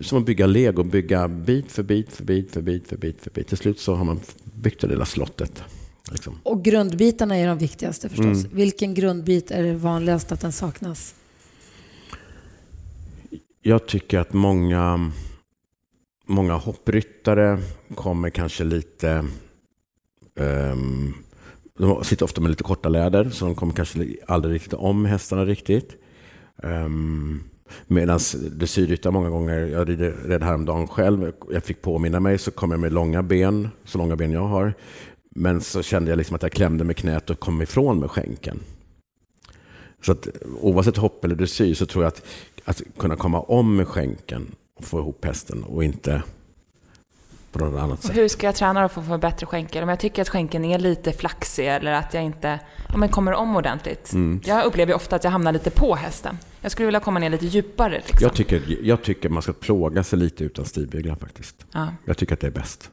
som att bygga lego, bygga bit för bit för bit för bit för bit för bit. Till slut så har man byggt det lilla slottet. Liksom. Och grundbitarna är de viktigaste förstås. Mm. Vilken grundbit är det vanligast att den saknas? Jag tycker att många, många hoppryttare kommer kanske lite... Um, de sitter ofta med lite korta läder, så de kommer kanske aldrig riktigt om hästarna riktigt. Um, Medan dressyrryttare många gånger, jag red häromdagen själv, jag fick påminna mig, så kom jag med långa ben, så långa ben jag har. Men så kände jag liksom att jag klämde med knät och kom ifrån med skänken. Så att oavsett hopp eller dressyr så tror jag att, att kunna komma om med skänken och få ihop hästen och inte på något annat sätt. Hur ska jag träna för att få bättre skänkel? Om jag tycker att skänken är lite flaxig eller att jag inte ja, men kommer om ordentligt. Mm. Jag upplever ofta att jag hamnar lite på hästen. Jag skulle vilja komma ner lite djupare. Liksom. Jag, tycker, jag tycker man ska plåga sig lite utan stigbyglar faktiskt. Ja. Jag tycker att det är bäst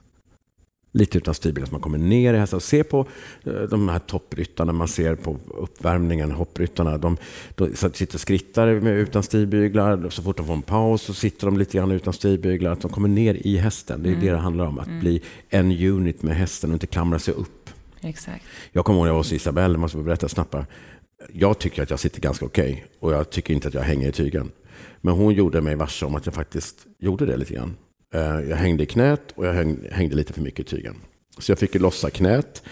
lite utan stigbilar. Så man kommer ner i hästen ser på eh, de här toppryttarna, man ser på uppvärmningen, hoppryttarna. De, de sitter och skrittar med, utan stigbyglar. Så fort de får en paus så sitter de lite grann utan stigbyglar. Att de kommer ner i hästen. Det är mm. det det handlar om. Att mm. bli en unit med hästen och inte klamra sig upp. Exakt. Jag kommer ihåg när jag var hos Isabelle, måste berätta snabbt. Jag tycker att jag sitter ganska okej okay, och jag tycker inte att jag hänger i tygen. Men hon gjorde mig varse om att jag faktiskt gjorde det lite grann. Eh, jag hängde i knät och jag hängde lite för mycket i tygen. Så jag fick lossa knät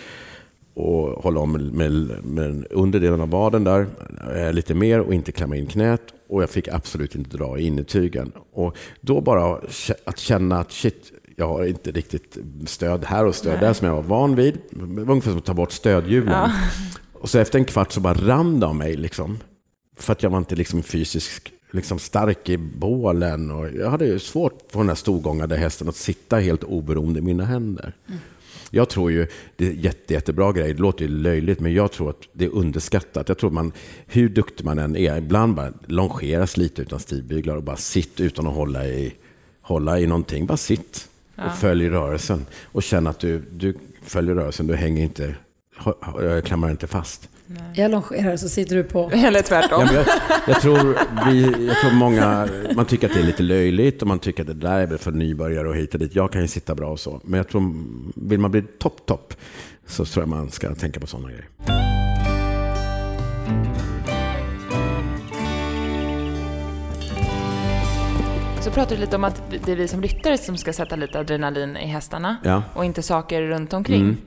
och hålla om med, med underdelen av vaden där eh, lite mer och inte klämma in knät. Och jag fick absolut inte dra in i tygen. Och då bara att känna att shit, jag har inte riktigt stöd här och stöd Nej. där som jag var van vid. Det var ungefär som att ta bort stödhjulen. Ja. Och så efter en kvart så bara rann det av mig. Liksom. För att jag var inte liksom fysiskt liksom stark i bålen. Och jag hade ju svårt på den här storgångade hästen att sitta helt oberoende i mina händer. Mm. Jag tror ju, det är jätte, jättebra grej, det låter ju löjligt, men jag tror att det är underskattat. Jag tror man, hur duktig man än är, ibland bara longeras lite utan stigbyglar och bara sitt utan att hålla i, hålla i någonting. Bara sitt och ja. följ rörelsen. Och känn att du, du följer rörelsen, du hänger inte, klamrar inte fast. Nej. Jag longerar så sitter du på. Eller tvärtom. Ja, jag, jag, tror vi, jag tror många, man tycker att det är lite löjligt och man tycker att det där är för nybörjare och hit och dit. Jag kan ju sitta bra och så. Men jag tror, vill man bli topp, topp så tror jag man ska tänka på sådana grejer. Så pratar du lite om att det är vi som ryttare som ska sätta lite adrenalin i hästarna ja. och inte saker runt omkring. Mm.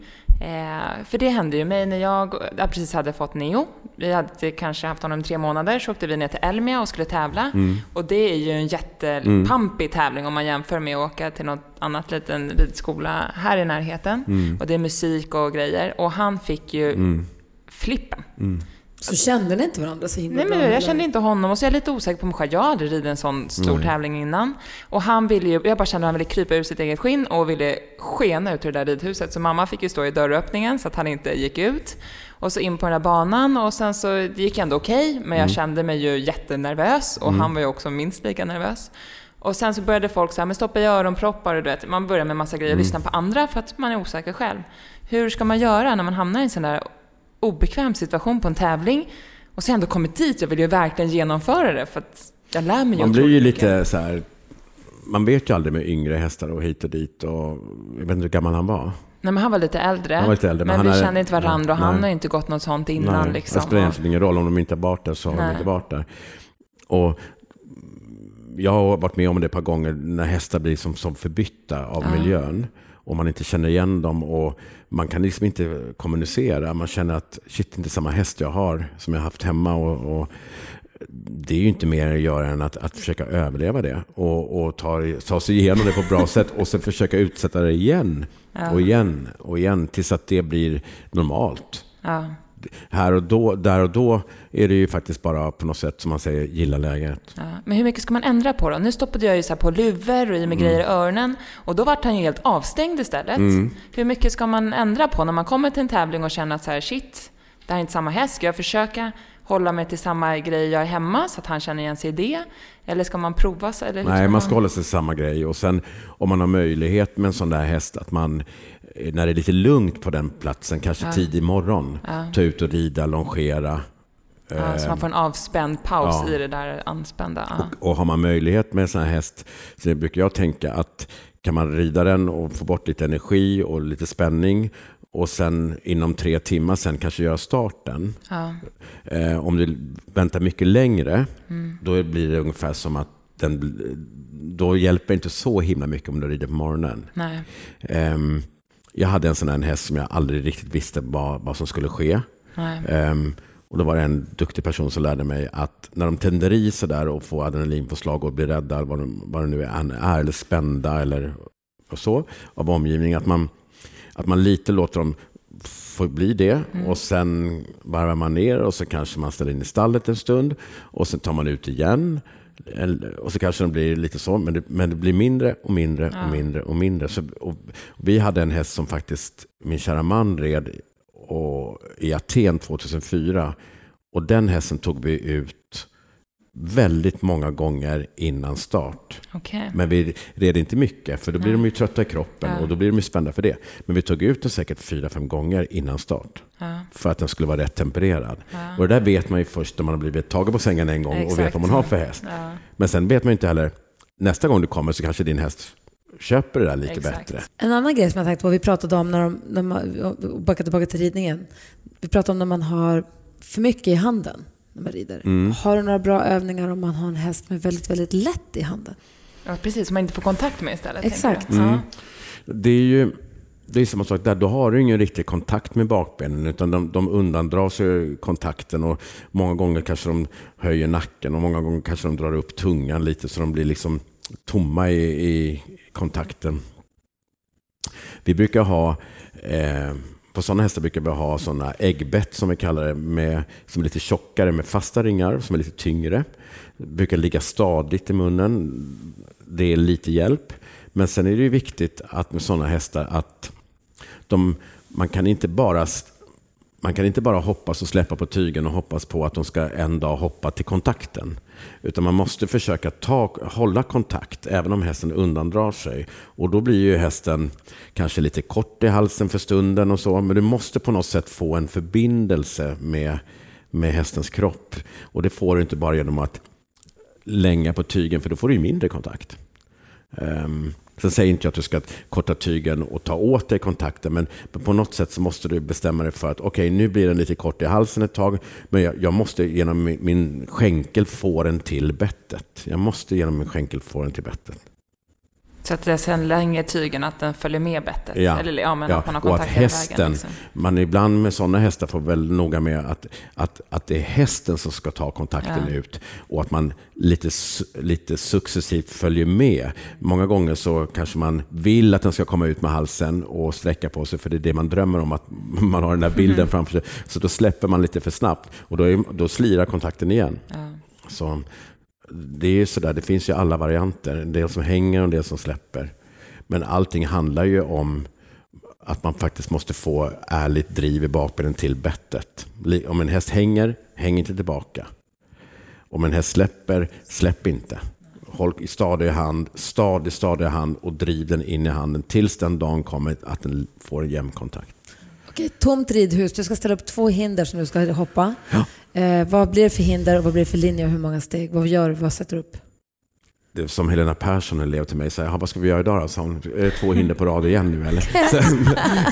Eh, för det hände ju mig när jag, jag precis hade fått Neo. Vi hade kanske haft honom tre månader, så åkte vi ner till Elmia och skulle tävla. Mm. Och det är ju en jättepampig mm. tävling om man jämför med att åka till något annat liten ridskola här i närheten. Mm. Och det är musik och grejer. Och han fick ju mm. flippen. Så kände ni inte varandra så himla Nej, men jag kände inte honom och så är jag lite osäker på mig själv. Jag har aldrig ridit en sån stor Nej. tävling innan. Och han ville ju, jag bara kände att han ville krypa ur sitt eget skinn och ville skena ut ur det där ridhuset. Så mamma fick ju stå i dörröppningen så att han inte gick ut. Och så in på den där banan och sen så gick det ändå okej, okay, men jag mm. kände mig ju jättenervös och mm. han var ju också minst lika nervös. Och sen så började folk säga, men stoppa i öronproppar och du vet, man börjar med massa grejer och Mm. lyssna på andra för att man är osäker själv. Hur ska man göra när man hamnar i en sån där obekväm situation på en tävling och så ändå kommit dit, jag vill ju verkligen genomföra det för att jag lär mig ju Man blir ju lite så här, man vet ju aldrig med yngre hästar och hit och dit. Och, jag vet inte hur gammal han var. Nej, men han var lite äldre. Han var lite äldre, men men vi hade- kände inte varandra och Ja, han nej. har inte gått något sånt innan. Nej, liksom. Det spelar egentligen ingen roll. Om de inte har varit där så har de Nej. inte varit där. Och jag har varit med om det ett par gånger när hästar blir som, som förbytta av miljön. Och man inte känner igen dem och man kan liksom inte kommunicera. Man känner att shit, det är inte samma häst jag har som jag haft hemma. Och, och det är ju inte mer att göra än att, att försöka överleva det och, och ta, ta sig igenom det på ett bra sätt och sen försöka utsätta det igen och igen och igen tills att det blir normalt Ja. Här och då, där och då är det ju faktiskt bara på något sätt som man säger gilla läget. Ja. Men hur mycket ska man ändra på då? Nu stoppade jag ju så på luvor och i Mm. med grejer i öronen och då vart han ju helt avstängd istället. Hur mycket ska man ändra på när man kommer till en tävling och känner att så här, shit, det här är inte samma häst. Ska jag försöka hålla mig till samma grej jag är hemma så att han känner igen sig i det? Eller ska man prova? Eller Nej, man ska hålla sig till samma grej. Och sen om man har möjlighet med en sån där häst att man, när det är lite lugnt på den platsen, kanske tidig morgon, ta ut och rida, longera. Ja, så man får en avspänd paus ja. i det där anspända. Ja. Och har man möjlighet med en sån här häst så brukar jag tänka att kan man rida den och få bort lite energi och lite spänning och sen inom tre timmar sen kanske göra starten. Ja. Eh, om du väntar mycket längre, Mm. då blir det ungefär som att den, då hjälper det inte så himla mycket om du rider på morgonen. Nej. Jag hade en sån här häst som jag aldrig riktigt visste vad, vad som skulle ske. Ehm, och då var det en duktig person som lärde mig att när de tänder i sådär och får adrenalinpåslag och blir rädda, vad, de, vad det nu är, är, eller spända eller och så, av omgivningen, att man, att man lite låter dem få bli det och sen varvar man ner och så kanske man ställer in i stallet en stund och sen tar man ut igen. Och så kanske de blir lite så, men det, men det blir mindre och mindre och mindre och mindre. Så, och vi hade en häst som faktiskt min kära man red och, i Aten 2004. Och den hästen tog vi ut väldigt många gånger innan start. Okej. Men vi red inte mycket, för då blir de ju trötta i kroppen Ja. och då blir de ju spända för det. Men vi tog ut den säkert fyra, fem gånger innan start. Ja. För att den skulle vara rätt tempererad. Och det där vet man ju först när man har blivit tagen på sängen en gång och vet Exakt. vad man har för häst. Ja. Men sen vet man ju inte heller, nästa gång du kommer så kanske din häst köper det där lite Exakt. bättre. En annan grej som jag tänkte på, vi pratade om när de, när man, backa tillbaka till ridningen. Vi pratade om när man har för mycket i handen när man rider. Mm. Har du några bra övningar om man har en häst med väldigt, väldigt lätt i handen? ja, precis. Som man inte får kontakt med istället. Exakt. Ja. Det är ju det är samma sak där. Då har du ingen riktig kontakt med bakbenen utan de, de undandrar sig kontakten och många gånger kanske de höjer nacken och många gånger kanske de drar upp tungan lite så de blir liksom tomma i, i kontakten. Vi brukar ha eh, på sådana hästar brukar vi ha sådana äggbett som vi kallar det, med, som är lite tjockare med fasta ringar som är lite tyngre. Brukar ligga stadigt i munnen. Det är lite hjälp. Men sen är det ju viktigt att med sådana hästar att de, man kan inte bara man kan inte bara hoppas och släppa på tygen och hoppas på att de ska en dag hoppa till kontakten. Utan man måste försöka ta, hålla kontakt även om hästen undandrar sig. Och då blir ju hästen kanske lite kort i halsen för stunden och så. Men du måste på något sätt få en förbindelse med, med hästens kropp. Och det får du inte bara genom att länga på tygen för då får du ju mindre kontakt. Um, sen säger inte jag att du ska korta tygen och ta åt dig kontakten, men på något sätt så måste du bestämma dig för att okej, nu blir den lite kort i halsen ett tag, men jag, jag måste genom min, min skänkel få den till bettet. Jag måste genom min skänkel få den till bettet. Så att det sen längre tygen att den följer med bettet. Ja. Eller ja, men Ja, att man har och att hästen, vägen. Liksom. man ibland med sådana hästar får väl noga med att, att, att det är hästen som ska ta kontakten Ja. ut och att man lite, lite successivt följer med. Många gånger så kanske man vill att den ska komma ut med halsen och sträcka på sig för det är det man drömmer om, att man har den där bilden framför sig. Så då släpper man lite för snabbt och då, är, då slirar kontakten igen. Ja. Så det är ju sådär, det finns ju alla varianter. En del som hänger och en del som släpper. Men allting handlar ju om att man faktiskt måste få ärligt driv i bakbenen till bettet. Om en häst hänger, häng inte tillbaka. Om en häst släpper, släpp inte. håll i stadig hand, stadig, stadig hand och driv den in i handen tills den dagen kommer att den får en jämn kontakt. Okej, tomt ridhus. Du ska ställa upp två hinder som du ska hoppa. Ja. Eh, vad blir det för hinder och vad blir det för linje och hur många steg? Vad gör du? Vad sätter du upp? Det som Helena Persson elev till mig säger, "Ja, vad ska vi göra idag då? Sa hon, är det två hinder på rad igen nu eller? så,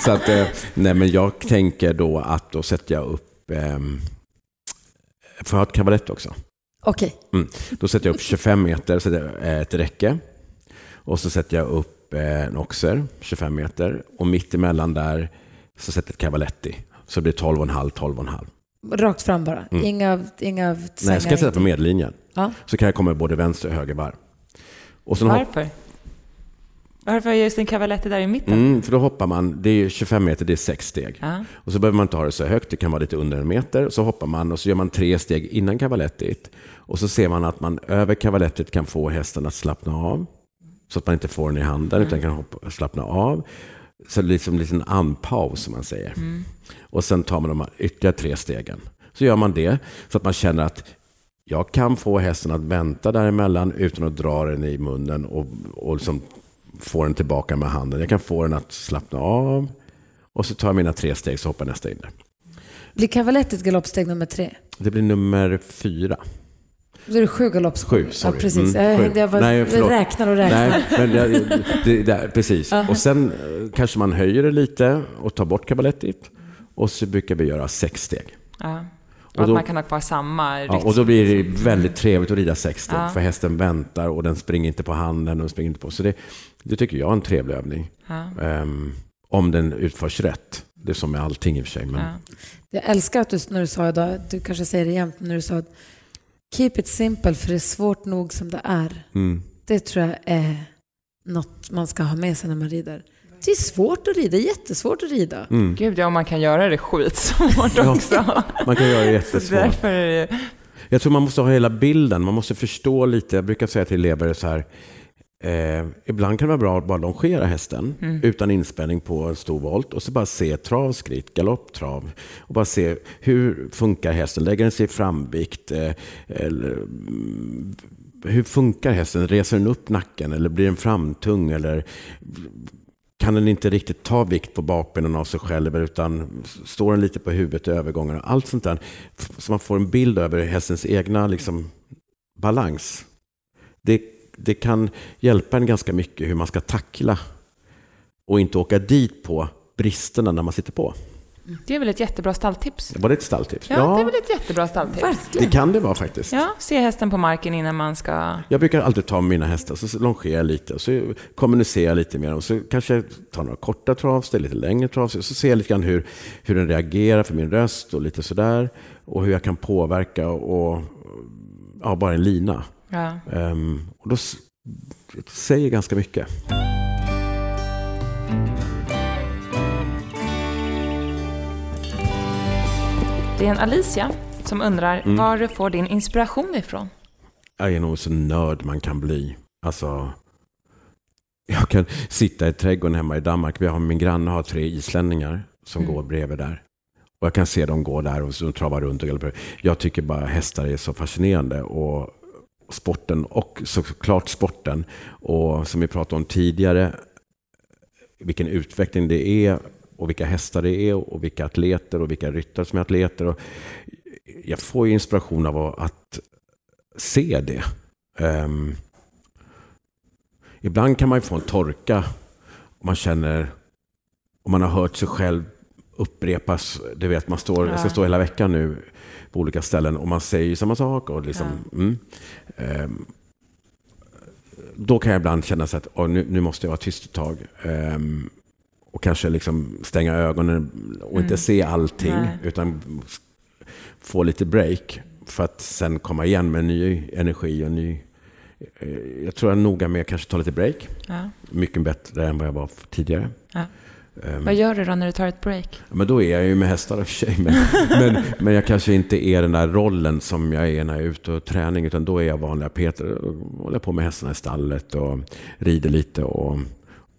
så att, eh, nej men jag tänker då att då sätter jag upp, ehm, får jag ha ett kavalett också? Okej, Då sätter jag upp 25 meter, så det är ett räcke. Och så sätter jag upp eh, en oxer, 25 meter. Och mitt emellan där så sätter jag ett cavaletti. Så det blir 12,5, 12,5. Rakt fram bara. Mm. Inga, inga Nej, svängar. jag ska sätta på medellinjen. Ja. Så kan jag komma både vänster och höger varv. Och sen hopp, Varför? Varför är just en kavalett där i mitten? mm, för då hoppar man, det är 25 meter, det är sex steg. Ja. Och så behöver man inte ha det så högt, det kan vara lite under en meter. Så hoppar man och så gör man tre steg innan cavalettit. Och så ser man att man över cavalettit kan få hästen att slappna av. Så att man inte får den i handen utan kan hoppa, slappna av. Så det är liksom en liten andpaus som man säger. Och sen tar man de ytterligare tre stegen. Så gör man det så att man känner att jag kan få hästen att vänta däremellan utan att dra den i munnen och, och liksom få den tillbaka med handen. Jag kan få den att slappna av och så tar jag mina tre steg så hoppar nästa in där. Blir kavalettet galoppsteg nummer tre? Det blir nummer fyra. Då är det sju galoppsteg. Sju, sorry. Ja, precis. Mm, jag, sju. jag bara Nej, förlåt. räknar och räknar. Nej, men det, det, precis. Och sen eh, kanske man höjer det lite och tar bort cavalettit. Och så brukar vi göra sex steg. Ja. Och, Och att då- man kan ha kvar samma rytm. Ja, och då blir det väldigt trevligt att rida sex steg. Ja. För hästen väntar och den springer inte på handen. Och den springer inte på. Så det, det tycker jag är en trevlig övning. Ja. Ehm, om den utförs rätt. Det är som med allting i och för sig. Men, Ja. Jag älskar att du, när du sa idag, du kanske säger det jämt, när du sa att keep it simple för det är svårt nog som det är. mm. Det tror jag är något man ska ha med sig när man rider. Det är svårt att rida, jättesvårt att rida. Mm. Gud, ja, man kan göra det skitsvårt Ja. också. Man kan göra det jättesvårt. därför är det... Jag tror man måste ha hela bilden. Man måste förstå lite. Jag brukar säga till elever så här. Eh, ibland kan det vara bra att bara longera hästen utan inspänning på en stor volt och så bara se trav, skritt, galopp, trav och bara se hur funkar hästen. Lägger den sig i framvikt? Eh, eller, mm, hur funkar hästen? Reser den upp nacken eller blir den framtung? Eller kan den inte riktigt ta vikt på bakbenen av sig själv utan står den lite på huvudet i övergångarna. Allt sånt där. Så man får en bild över hästens egna liksom, balans. Det, det kan hjälpa en ganska mycket hur man ska tackla och inte åka dit på bristerna när man sitter på. det är väl ett jättebra stalltips? Var det ett stalltips? Ja, det är väl ett jättebra stalltips. det kan det vara faktiskt. Ja, se hästen på marken innan man ska... Jag brukar alltid ta mina hästar, så longerar jag lite och så kommunicerar jag lite med dem. Så kanske jag tar några korta travsteg, lite längre travsteg. Så ser jag lite grann hur, hur den reagerar för min röst och lite sådär. Och hur jag kan påverka och ja, bara en lina. Ja. Ehm, och då det säger ganska mycket. Det är en Alicia som undrar Mm. var du får din inspiration ifrån. Jag är nog så nörd man kan bli. Alltså, jag kan sitta i trädgården hemma i Danmark. Vi har, min granne har tre islänningar som Mm. går bredvid där. Och jag kan se dem gå där och så travar runt och. Jag tycker bara hästar är så fascinerande. Och sporten och såklart sporten. Och som vi pratade om tidigare, vilken utveckling det är och vilka hästar det är och vilka atleter och vilka ryttare som är atleter. Och jag får ju inspiration av att se det. Ehm, ibland kan man ju få en torka. om Man känner, om man har hört sig själv upprepas. Du vet, man står, jag ska stå hela veckan nu på olika ställen och man säger samma sak. Och liksom, mm. Ehm, då kan jag ibland känna så att "Åh, nu, nu måste jag vara tyst ett tag. Ehm, och kanske liksom stänga ögonen och inte Mm. se allting. Nej. Utan få lite break. För att sen komma igen med ny energi och ny... eh, Jag tror jag är noga med att kanske ta lite break. Ja. Mycket bättre än vad jag var tidigare. Ja. Ehm, Vad gör du då när du tar ett break? men då är jag ju med hästar i och för sig. Men, men, men jag kanske inte är den där rollen som jag är när jag är ute och träning. Utan då är jag vanliga Peter. Och håller på med hästarna i stallet och rider lite. Och,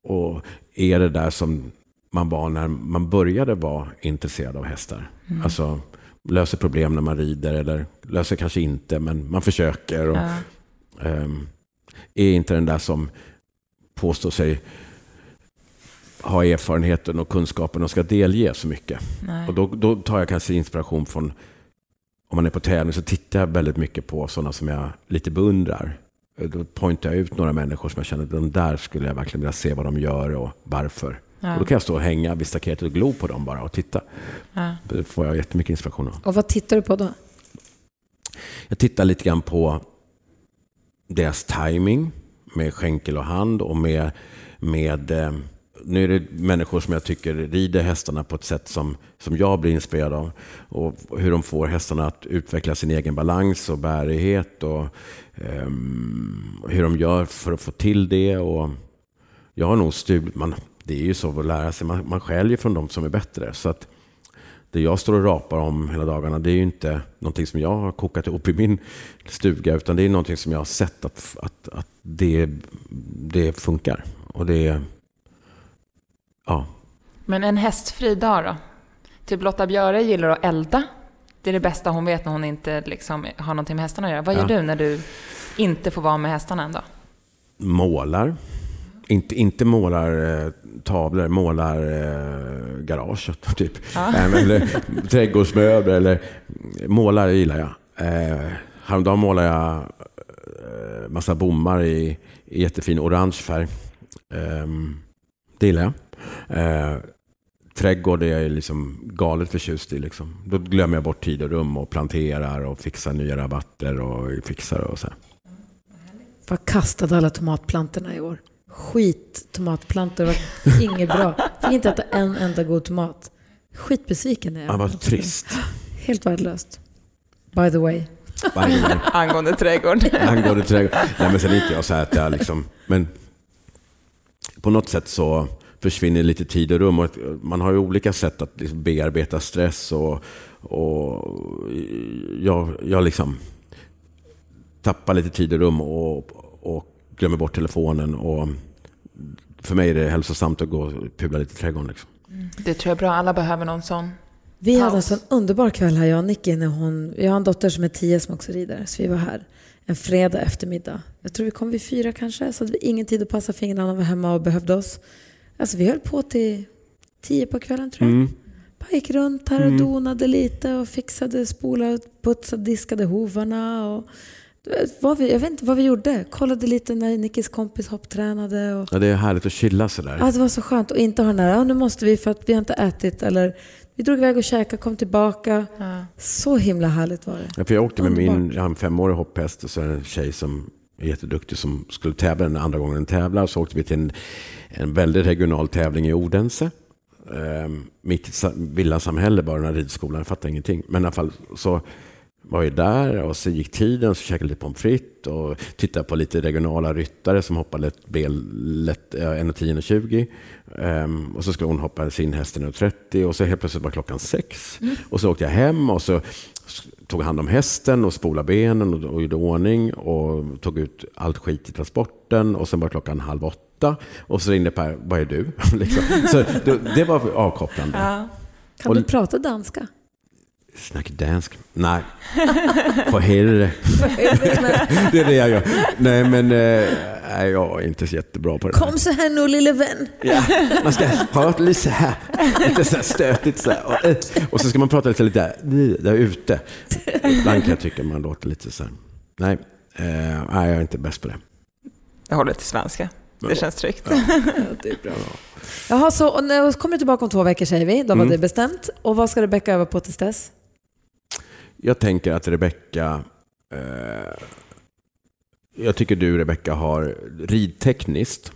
och är det där som man var när man började vara intresserad av hästar. Alltså löser problem när man rider. Eller löser kanske inte, men man försöker. Och, Ja. ehm, är inte den där som påstår sig ha erfarenheten och kunskapen och ska delge så mycket. Nej. Och då, då tar jag kanske inspiration från, om man är på tävling så tittar jag väldigt mycket på sådana som jag lite beundrar. Då pointar jag ut några människor som jag känner att de där skulle jag verkligen vilja se vad de gör och varför. Ja. Och då kan jag stå och hänga vid staketet och glo på dem bara och titta. Ja. Då får jag jättemycket inspiration av. Och vad tittar du på då? Jag tittar lite grann på deras timing med skänkel och hand och med, med eh, nu är det människor som jag tycker rider hästarna på ett sätt som, som jag blir inspirerad av. Och hur de får hästarna att utveckla sin egen balans och bärighet och eh, hur de gör för att få till det. Och jag har nog stulit, man, det är ju så att lära sig, man, man skäljer från de som är bättre. Så att det jag står och rapar om hela dagarna, det är ju inte någonting som jag har kokat ihop i min stuga, utan det är någonting som jag har sett att, att, att det, det funkar. Och det, ja, Men en hästfri dag då? Typ Lotta Björe gillar att elda. Det är det bästa hon vet när hon inte liksom har någonting med hästarna att göra. Vad gör Ja. du när du inte får vara med hästarna en dag? målar. Inte, inte målar eh, tavlor, målar eh, garaget typ. Eh, eller trädgårdsmöbler eller målar gillar jag. Eh, häromdagen målade jag eh, massa bommar i, i jättefin orange färg. Eh, det gillar jag. Eh, trädgård är jag liksom galet förtjust i. Liksom. Då glömmer jag bort tid och rum och planterar och fixar nya rabatter och fixar och så. här. Jag kastade alla tomatplantorna i år. Skit tomatplantor, det var inget bra. Fick inte äta en enda god tomat. Skitbesviken är jag. Ja, vad trist. Helt värdelöst. By the way. Angående trädgård. angående trädgård. Nej, men sen är inte jag så här att jag liksom... Men på något sätt så försvinner lite tid och rum. Och man har ju olika sätt att liksom bearbeta stress. Och, och jag, jag liksom tappar lite tid och rum och, och glömmer bort telefonen. Och för mig är det hälsosamt att gå och pula lite i trädgården. Liksom. Det tror jag är bra. Alla behöver någon sån. Vi hade en Paus. sån underbar kväll här, jag och Nicky, när hon... Jag har en dotter som är tio som också rider, så vi var här en fredag eftermiddag. Jag tror vi kom vid fyra kanske, så hade vi ingen tid att passa fingrarna och var hemma och behövde oss. Alltså vi höll på till tio på kvällen tror jag. Mm. Bara gick runt här och donade lite och fixade, spolade, putsade, diskade hovarna. Och, vad vi, jag vet inte vad vi gjorde. Kollade lite när Nickis kompis hopptränade. Och, Ja, det är härligt att chilla sådär. Ja, det var så skönt att inte ha den där, ja, nu måste vi för att vi har inte ätit. Eller vi drog iväg och käkade, kom tillbaka. Ja. Så himla härligt var det. Ja, för jag åkte med min, Underbart. jag har en femårig hopphäst och så är det en tjej som är jätteduktig som skulle tävla den andra gången den tävlar. Så åkte vi till en, en väldigt regional tävling i Odense. Ehm, mitt villasamhälle bara, den här ridskolan. Jag fattar ingenting. Men i alla fall så var jag där och så gick tiden så käkade lite pommes frites och tittade på lite regionala ryttare som hoppade lätt, bel, lätt, eh, 1,10 och 20. Ehm, och så skulle hon hoppa sin häst 1,30 och så helt plötsligt var klockan sex. Och så åkte jag hem och så tog hand om hästen och spolade benen och, och gjorde ordning och tog ut allt skit i transporten och sen var klockan halv åtta och så ringde Per, vad är du? liksom. Så det, det var avkopplande. Ja. Kan Och- du prata danska? Snack dansk? Nej. För helvete. det är det jag gör. Nej, men eh, nej, jag är inte så jättebra på det. Kom så här nu lille vän. Ja, man ska prata lite så här. Lite så här stötigt så här. Och, eh, och så ska man prata lite, lite där, där ute. Ibland kan jag tycka man låter lite så här. Nej, eh, nej, jag är inte bäst på det. Jag håller till svenska. Det känns tryggt. Jaha, så och när kommer du tillbaka om två veckor säger vi. Då var Mm. det bestämt. Och vad ska Rebecka öva på tills dess? Jag tänker att Rebecka eh, jag tycker du Rebecka har ridtekniskt,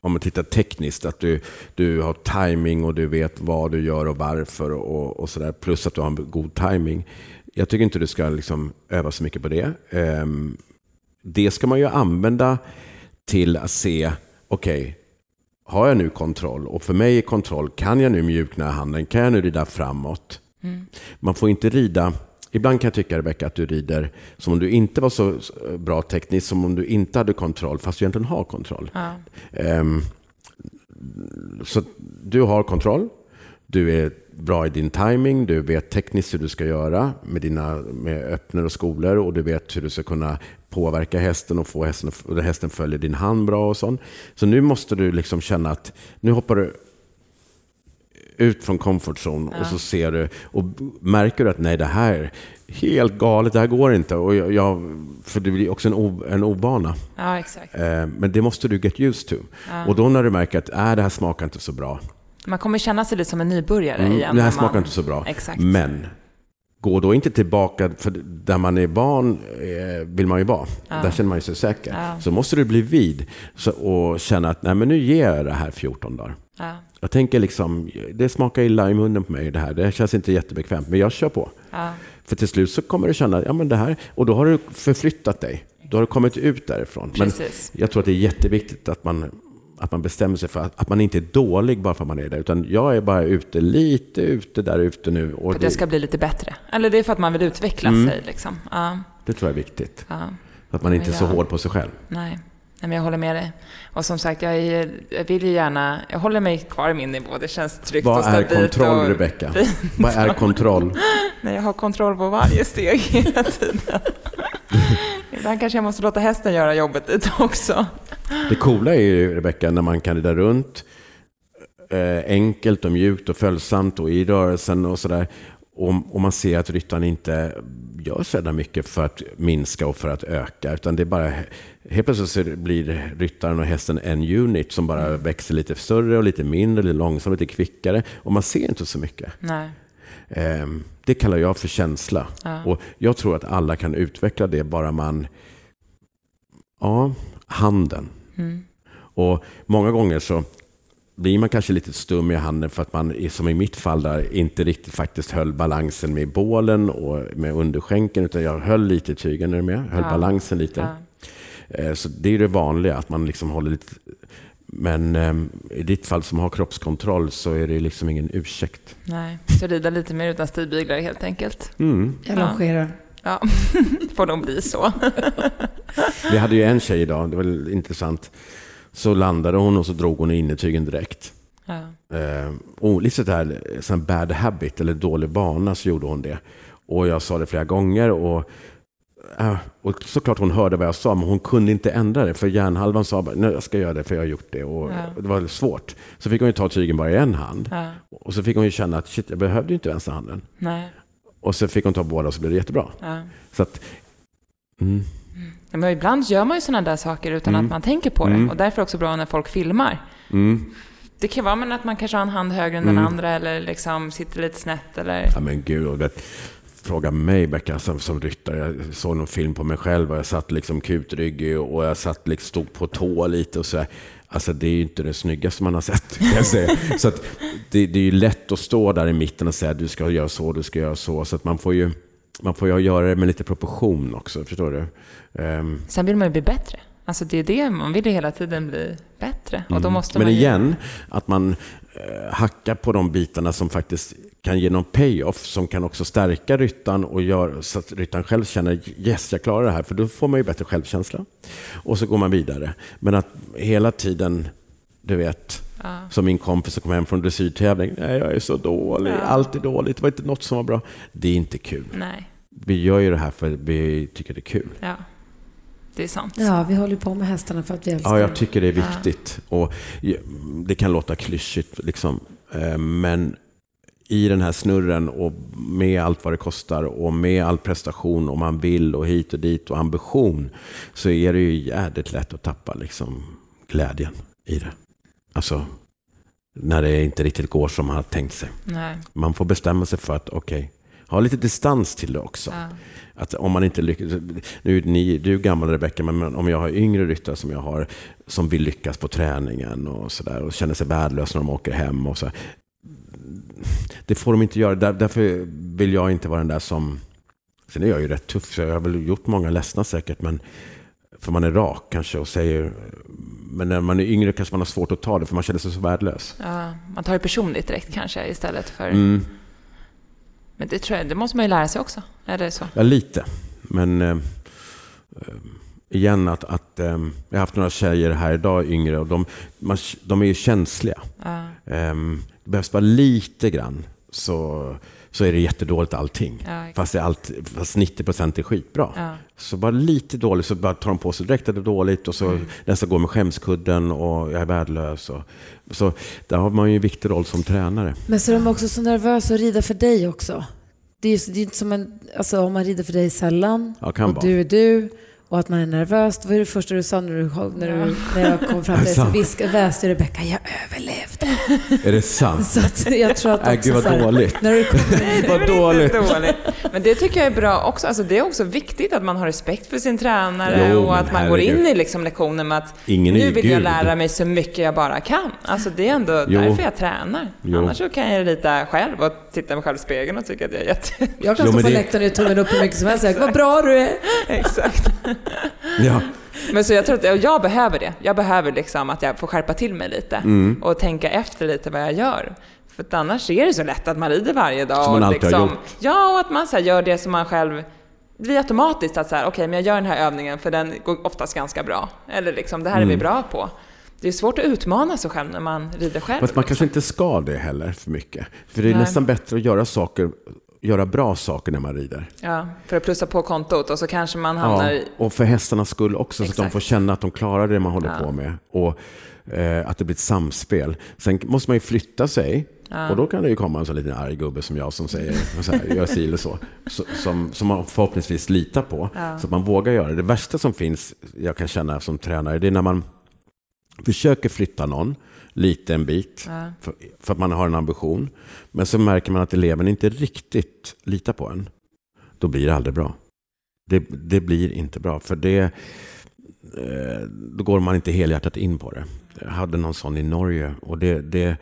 om man tittar tekniskt, att du, du har timing och du vet vad du gör och varför och, och sådär. Plus att du har en god timing. Jag tycker inte du ska liksom öva så mycket på det. Ehm, det ska man ju använda till att se, okej, har jag nu kontroll? Och för mig är kontroll, kan jag nu mjukna handen? Kan jag nu rida framåt? Man får inte rida, ibland kan jag tycka Rebecka att du rider som om du inte var så bra tekniskt, som om du inte hade kontroll, fast du egentligen har kontroll. Ja. Ehm, så du har kontroll, du är bra i din timing, du vet tekniskt hur du ska göra med dina med öppnor och skolor och du vet hur du ska kunna påverka hästen och få hästen, och hästen följer din hand bra och sånt. Så nu måste du liksom känna att nu hoppar du ut från comfort zone och så ser du och märker du att nej, det här är helt galet, det här går inte. Och jag, jag, för det blir också en, o, en ovana. Ja, exakt. Eh, men det måste du get used to. Och då när du märker att äh, det här smakar inte så bra. Man kommer känna sig lite som en nybörjare Mm, igen. det här man- smakar inte så bra. Exakt. Men gå då inte tillbaka, för där man är van eh, vill man ju vara. Där känner man ju sig säker. Ja. Så måste du bli vid så, och känna att nej, men nu ger jag det här 14 dagar. Ja, Jag tänker liksom, det smakar illa i munnen på mig det här. Det känns inte jättebekvämt, men jag kör på. ja, För till slut så kommer du känna, ja men det här, och då har du förflyttat dig. Då har du kommit ut därifrån. Precis. Men jag tror att det är jätteviktigt att man, att man bestämmer sig för att, att man inte är dålig bara för att man är där. Utan jag är bara ute, lite ute där ute nu. För att det ska bli lite bättre. Eller det är för att man vill utveckla Mm. sig. Liksom. Ja, det tror jag är viktigt. ja, att man inte är så Ja. hård på sig själv. nej. nej, men jag håller med dig. Och som sagt, jag, är, jag vill ju gärna, jag håller mig kvar i min nivå. Det känns tryggt och Vad är stabilt. kontroll, och, Rebecka? Vad är kontroll? Nej, jag har kontroll på varje steg hela tiden. Ibland kanske jag måste låta hästen göra jobbet lite också. Det coola är ju, Rebecka, när man kan rida runt eh, enkelt och mjukt och följsamt och i rörelsen och sådär. Och, och man ser att ryttaren inte gör så mycket för att minska och för att öka. Utan det är bara, helt plötsligt så blir ryttaren och hästen en unit som bara växer lite större och lite mindre, lite långsammare, lite kvickare. Och man ser inte så mycket. Nej. Ehm, Det kallar jag för känsla. Ja. Och jag tror att alla kan utveckla det bara man... Ja, handen. Mm. Och många gånger så blir man kanske lite stum i handen för att man, som i mitt fall, där, inte riktigt faktiskt höll balansen med bålen och med underskänken, utan jag höll lite i tygen, är du med? Höll Ja. balansen lite. Ja. Eh, Så det är det vanliga, att man liksom håller lite... Men ehm, i ditt fall som har kroppskontroll så är det liksom ingen ursäkt. Nej, så rida lite mer utan stigbyglar helt enkelt. Mm. Jag longerar. Ja, får nog bli så. Vi hade ju en tjej idag, det var intressant. Så landade hon och så drog hon innertygen direkt. Ja. Eh, och lite sådär, sån bad habit eller dålig vana så gjorde hon det. Och jag sa det flera gånger och, eh, och såklart hon hörde vad jag sa men hon kunde inte ändra det för hjärnhalvan sa bara jag ska göra det för jag har gjort det och, Ja. det var svårt. Så fick hon ju ta tygen bara i en hand Ja. och så fick hon ju känna att shit jag behövde ju inte vänsterhanden. Nej. Och så fick hon ta båda och så blev det jättebra. Ja. Så att, mm, Ja, Men ibland gör man ju sådana där saker utan Mm. att man tänker på det. Mm. Och därför är det också bra när folk filmar. mm. Det kan vara men att man kanske har en hand högre än Mm. den andra eller liksom sitter lite snett eller... Ja men gud, och fråga mig Becka som, som ryttare. Jag såg någon film på mig själv och jag satt liksom kutryggig och jag satt liksom, stod på tå lite och så. Alltså det är ju inte det snyggaste man har sett. Kan jag säga. Så att det, det är ju lätt att stå där i mitten och säga du ska göra så, du ska göra så. Så att man får ju man får ju göra det med lite proportion också, förstår du? Ehm, Sen vill man ju bli bättre. Alltså det är det, man vill ju hela tiden bli bättre. Och då måste Mm. Men man ju... igen, att man eh, hackar på de bitarna som faktiskt kan ge någon payoff som kan också stärka ryttaren och gör så att ryttaren själv känner yes, jag klarar det här. För då får man ju bättre självkänsla. Och så går man vidare. Men att hela tiden, du vet, Ja. som min kompis som kom hem från dressyrtävling. Nej, jag är så dålig. Ja. Allt är dåligt. Det var inte något som var bra. Det är inte kul. Nej, Vi gör ju det här för att vi tycker det är kul. ja. Det är sant. Ja, vi håller på med hästarna för att vi älskar Ja, jag tycker det är viktigt. Och det kan låta klyschigt, liksom. Eh, men i den här snurren och med allt vad det kostar och med all prestation och man vill och hit och dit och ambition så är det ju jävligt lätt att tappa liksom, glädjen i det. Alltså, när det inte riktigt går som man har tänkt sig. Nej. Man får bestämma sig för att, okej, ha lite distans till det också. Ja. Att om man inte lyckas, nu är ni, du är gammal Rebecka, men om jag har yngre ryttare som jag har, som vill lyckas på träningen och sådär och känner sig värdelösa när de åker hem och så. Det får de inte göra. Där, därför vill jag inte vara den där som, sen är jag ju rätt tuff, så jag har väl gjort många ledsna säkert, men för man är rak kanske och säger, men när man är yngre kanske man har svårt att ta det för man känner sig så värdelös. Ja, man tar det personligt direkt kanske istället för... Mm. Men det tror jag, det måste man ju lära sig också. Är det så? Ja, lite. Men eh, eh, igen att, att eh, jag har haft några tjejer här idag, yngre, och de, man, de är ju känsliga. Ja. Eh, det behövs bara lite grann så så är det jättedåligt allting. Ja, exakt. fast, det är allt, fast 90 procent är skitbra. Ja. Så bara lite dåligt så bara tar de på sig direkt att det är dåligt och så Mm. nästa går med skämskudden och jag är värdelös. Och, så där har man ju en viktig roll som tränare. Men så är de också så nervösa att rida för dig också. Det är ju inte som en, alltså om man rider för dig sällan Ja, kan och vara. du är du och att man är nervös. Vad är det första du sa när, du, när, du, när jag kom fram till dig? Viskade, väste Rebecka, jag överlevde. Är det sant? Så att jag tror att också gud vad här, dåligt. När du kommer Det är inte dåligt. dåligt. Men det tycker jag är bra också. Alltså det är också viktigt att man har respekt för sin tränare Jo, och att man går in i liksom lektionen med att Ingen nu vill jag lära mig så mycket jag bara kan. Alltså det är ändå Jo. därför jag tränar. Jo. Annars så kan jag rita själv och titta mig själv i spegeln och tycka att jag är jätte... Jag kan Jo, stå på det- läktaren och tummen upp hur mycket som helst och vad bra du är. Exakt. Ja. Men så jag tror att jag behöver det. Jag behöver liksom att jag får skärpa till mig lite Mm. och tänka efter lite vad jag gör. För att annars är det så lätt att man rider varje dag. Som man alltid har liksom, gjort. Ja, och att man så här gör det som man själv... Det blir automatiskt att så här, okej, men jag gör den här övningen för den går oftast ganska bra. Eller liksom, det här är vi Mm. bra på. Det är svårt att utmana sig själv när man rider själv. Fast man kanske inte ska det heller för mycket. För det är Nej. nästan bättre att göra saker, göra bra saker när man rider. Ja, för att plussa på kontot och så kanske man hamnar i... och för hästarnas skull också, så att de Exakt. får känna att de klarar det man håller Ja. på med. Och eh, att det blir ett samspel. Sen måste man ju flytta sig. Och då kan det ju komma en sån liten arg gubbe som jag som säger, så här, gör si eller så. så som, som man förhoppningsvis litar på. Så att man vågar göra det. Det värsta som finns, jag kan känna som tränare, det är när man försöker flytta någon lite en bit. Ja. För, för att man har en ambition. Men så märker man att eleven inte riktigt litar på en. Då blir det aldrig bra. Det, det blir inte bra. För det, eh, då går man inte helhjärtat in på det. Jag hade någon sån i Norge. Och, det, det,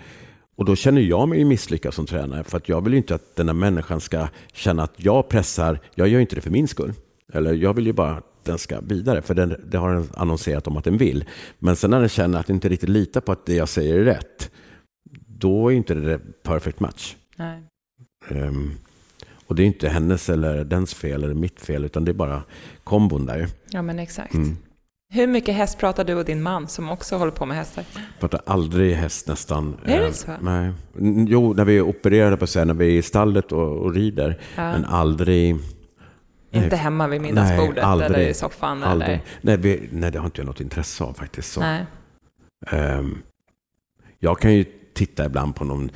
och då känner jag mig misslyckad som tränare. För att jag vill ju inte att den här människan ska känna att jag pressar. Jag gör inte det för min skull. Eller jag vill ju bara den ska vidare. För den, det har den annonserat om att den vill. Men sen när den känner att den inte riktigt litar på att det jag säger är rätt. Då är inte det perfect match. Ehm, och det är inte hennes eller dens fel eller mitt fel. Utan det är bara kombon där. Ja, men exakt. Mm. Hur mycket häst pratar du och din man som också håller på med hästar? pratar aldrig häst nästan. Är det Eh, så? Nej. Jo, när vi opererar på när vi är i stallet och, och rider. Ja. Men aldrig... Inte hemma vid middagsbordet aldrig, eller i soffan? aldrig. Eller? Nej, vi, nej, det har inte jag något intresse av faktiskt. Så. Nej. Ehm, jag kan ju titta ibland på någon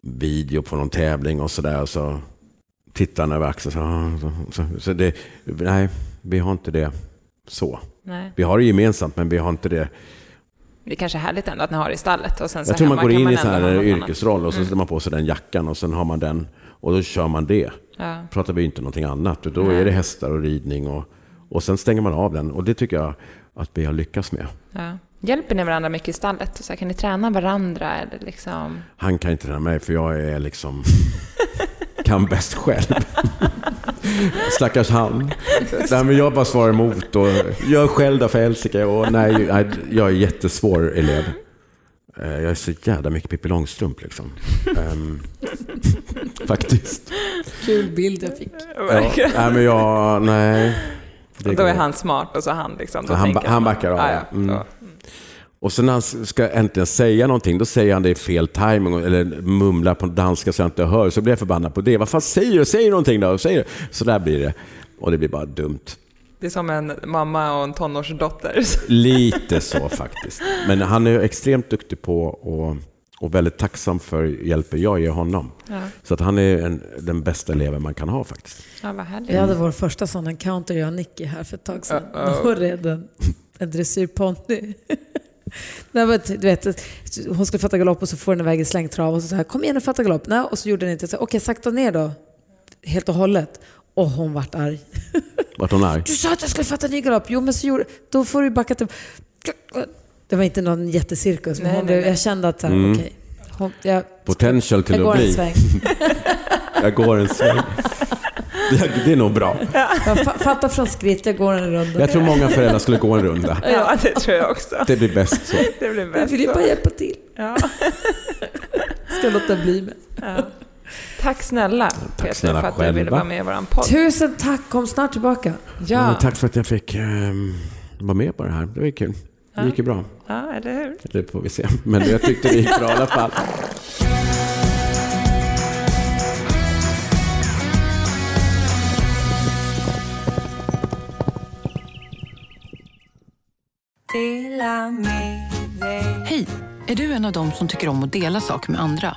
video på någon tävling och sådär. Och så tittar över axeln. Så, så, så, så det, nej, vi har inte det så. Nej. Vi har det gemensamt, men vi har inte det. Det är kanske härligt ändå att ni har det i stallet. Och sen så Jag tror man går in i ändå sån ha här annat. yrkesroll och så sätter man på sig den jackan och sen har man den och då kör man det. Ja. Pratar vi inte någonting annat. Och då Nej. är det hästar och ridning och, och sen stänger man av den. Och det tycker jag att vi har lyckats med. Ja. Hjälper ni varandra mycket i stallet? Så här, kan ni träna varandra? Eller liksom... Han kan inte träna mig för jag är liksom kan bäst själv. Stackars han. Nej, men jag bara svarar emot och gör själv då för helsike. Och nej, jag är jättesvår elev. Eh, Jag är så jävla mycket Pippi Långstrump liksom. Ehm, faktiskt. Kul bild jag fick. Ja, nej, men jag, nej. Det Och då är han smart och så han liksom... Så han han backar av, Ja, ja. Mm. Så. Och sen när han ska äntligen säga någonting, då säger han det i fel timing eller mumlar på danska så jag inte hör. Så blir jag förbannad på det. Vad fan säger du? Säg någonting då! Säg det. Så där blir det. Och det blir bara dumt. Det är som en mamma och en tonårsdotter. Lite så faktiskt. Men han är extremt duktig på och, och väldigt tacksam för hjälpen jag ger honom. Ja, Så att han är en, den bästa eleven man kan ha faktiskt. ja vad härligt. Vi hade vår första sån encounter, jag och Nicky, här för ett tag sedan. Uh-oh. Hon red en, en dressyrponny. Nej, men du vet, hon skulle fatta galopp och så får den iväg i slängtrav och så säger kom igen och fatta galopp. Nej, och så gjorde den inte så. Okej, sakta ner då. Helt och hållet. Och hon vart arg. Vart hon arg? Du sa att jag skulle fatta ny galopp. Jo, men så gjorde Då får du backa till... Det var inte någon jättecirkus, men Nej, hon nej, jag kände att så här, Mm. okej. Hon- Jag, Potential till jag går att en bli. sväng. Jag går en sväng. Det, det är nog bra. Jag fa- fattar från skritt, jag går en runda. Jag tror många föräldrar skulle gå en runda. Ja, det tror jag också. Det blir bäst så. Det blir Jag bäst vill ju bara hjälpa till. Ja. Ska låta bli med. Ja. Tack snälla, tack Peter, snälla för att själva. du ville vara med i vår podd. Tusen tack, kom snart tillbaka. Ja. ja tack för att jag fick eh, vara med på det här. Det var kul. Ja. Det gick ju bra. Ja, eller hur? Det får vi se. Men jag tyckte det gick bra i alla fall. Hej! Är du en av dem som tycker om att dela saker med andra?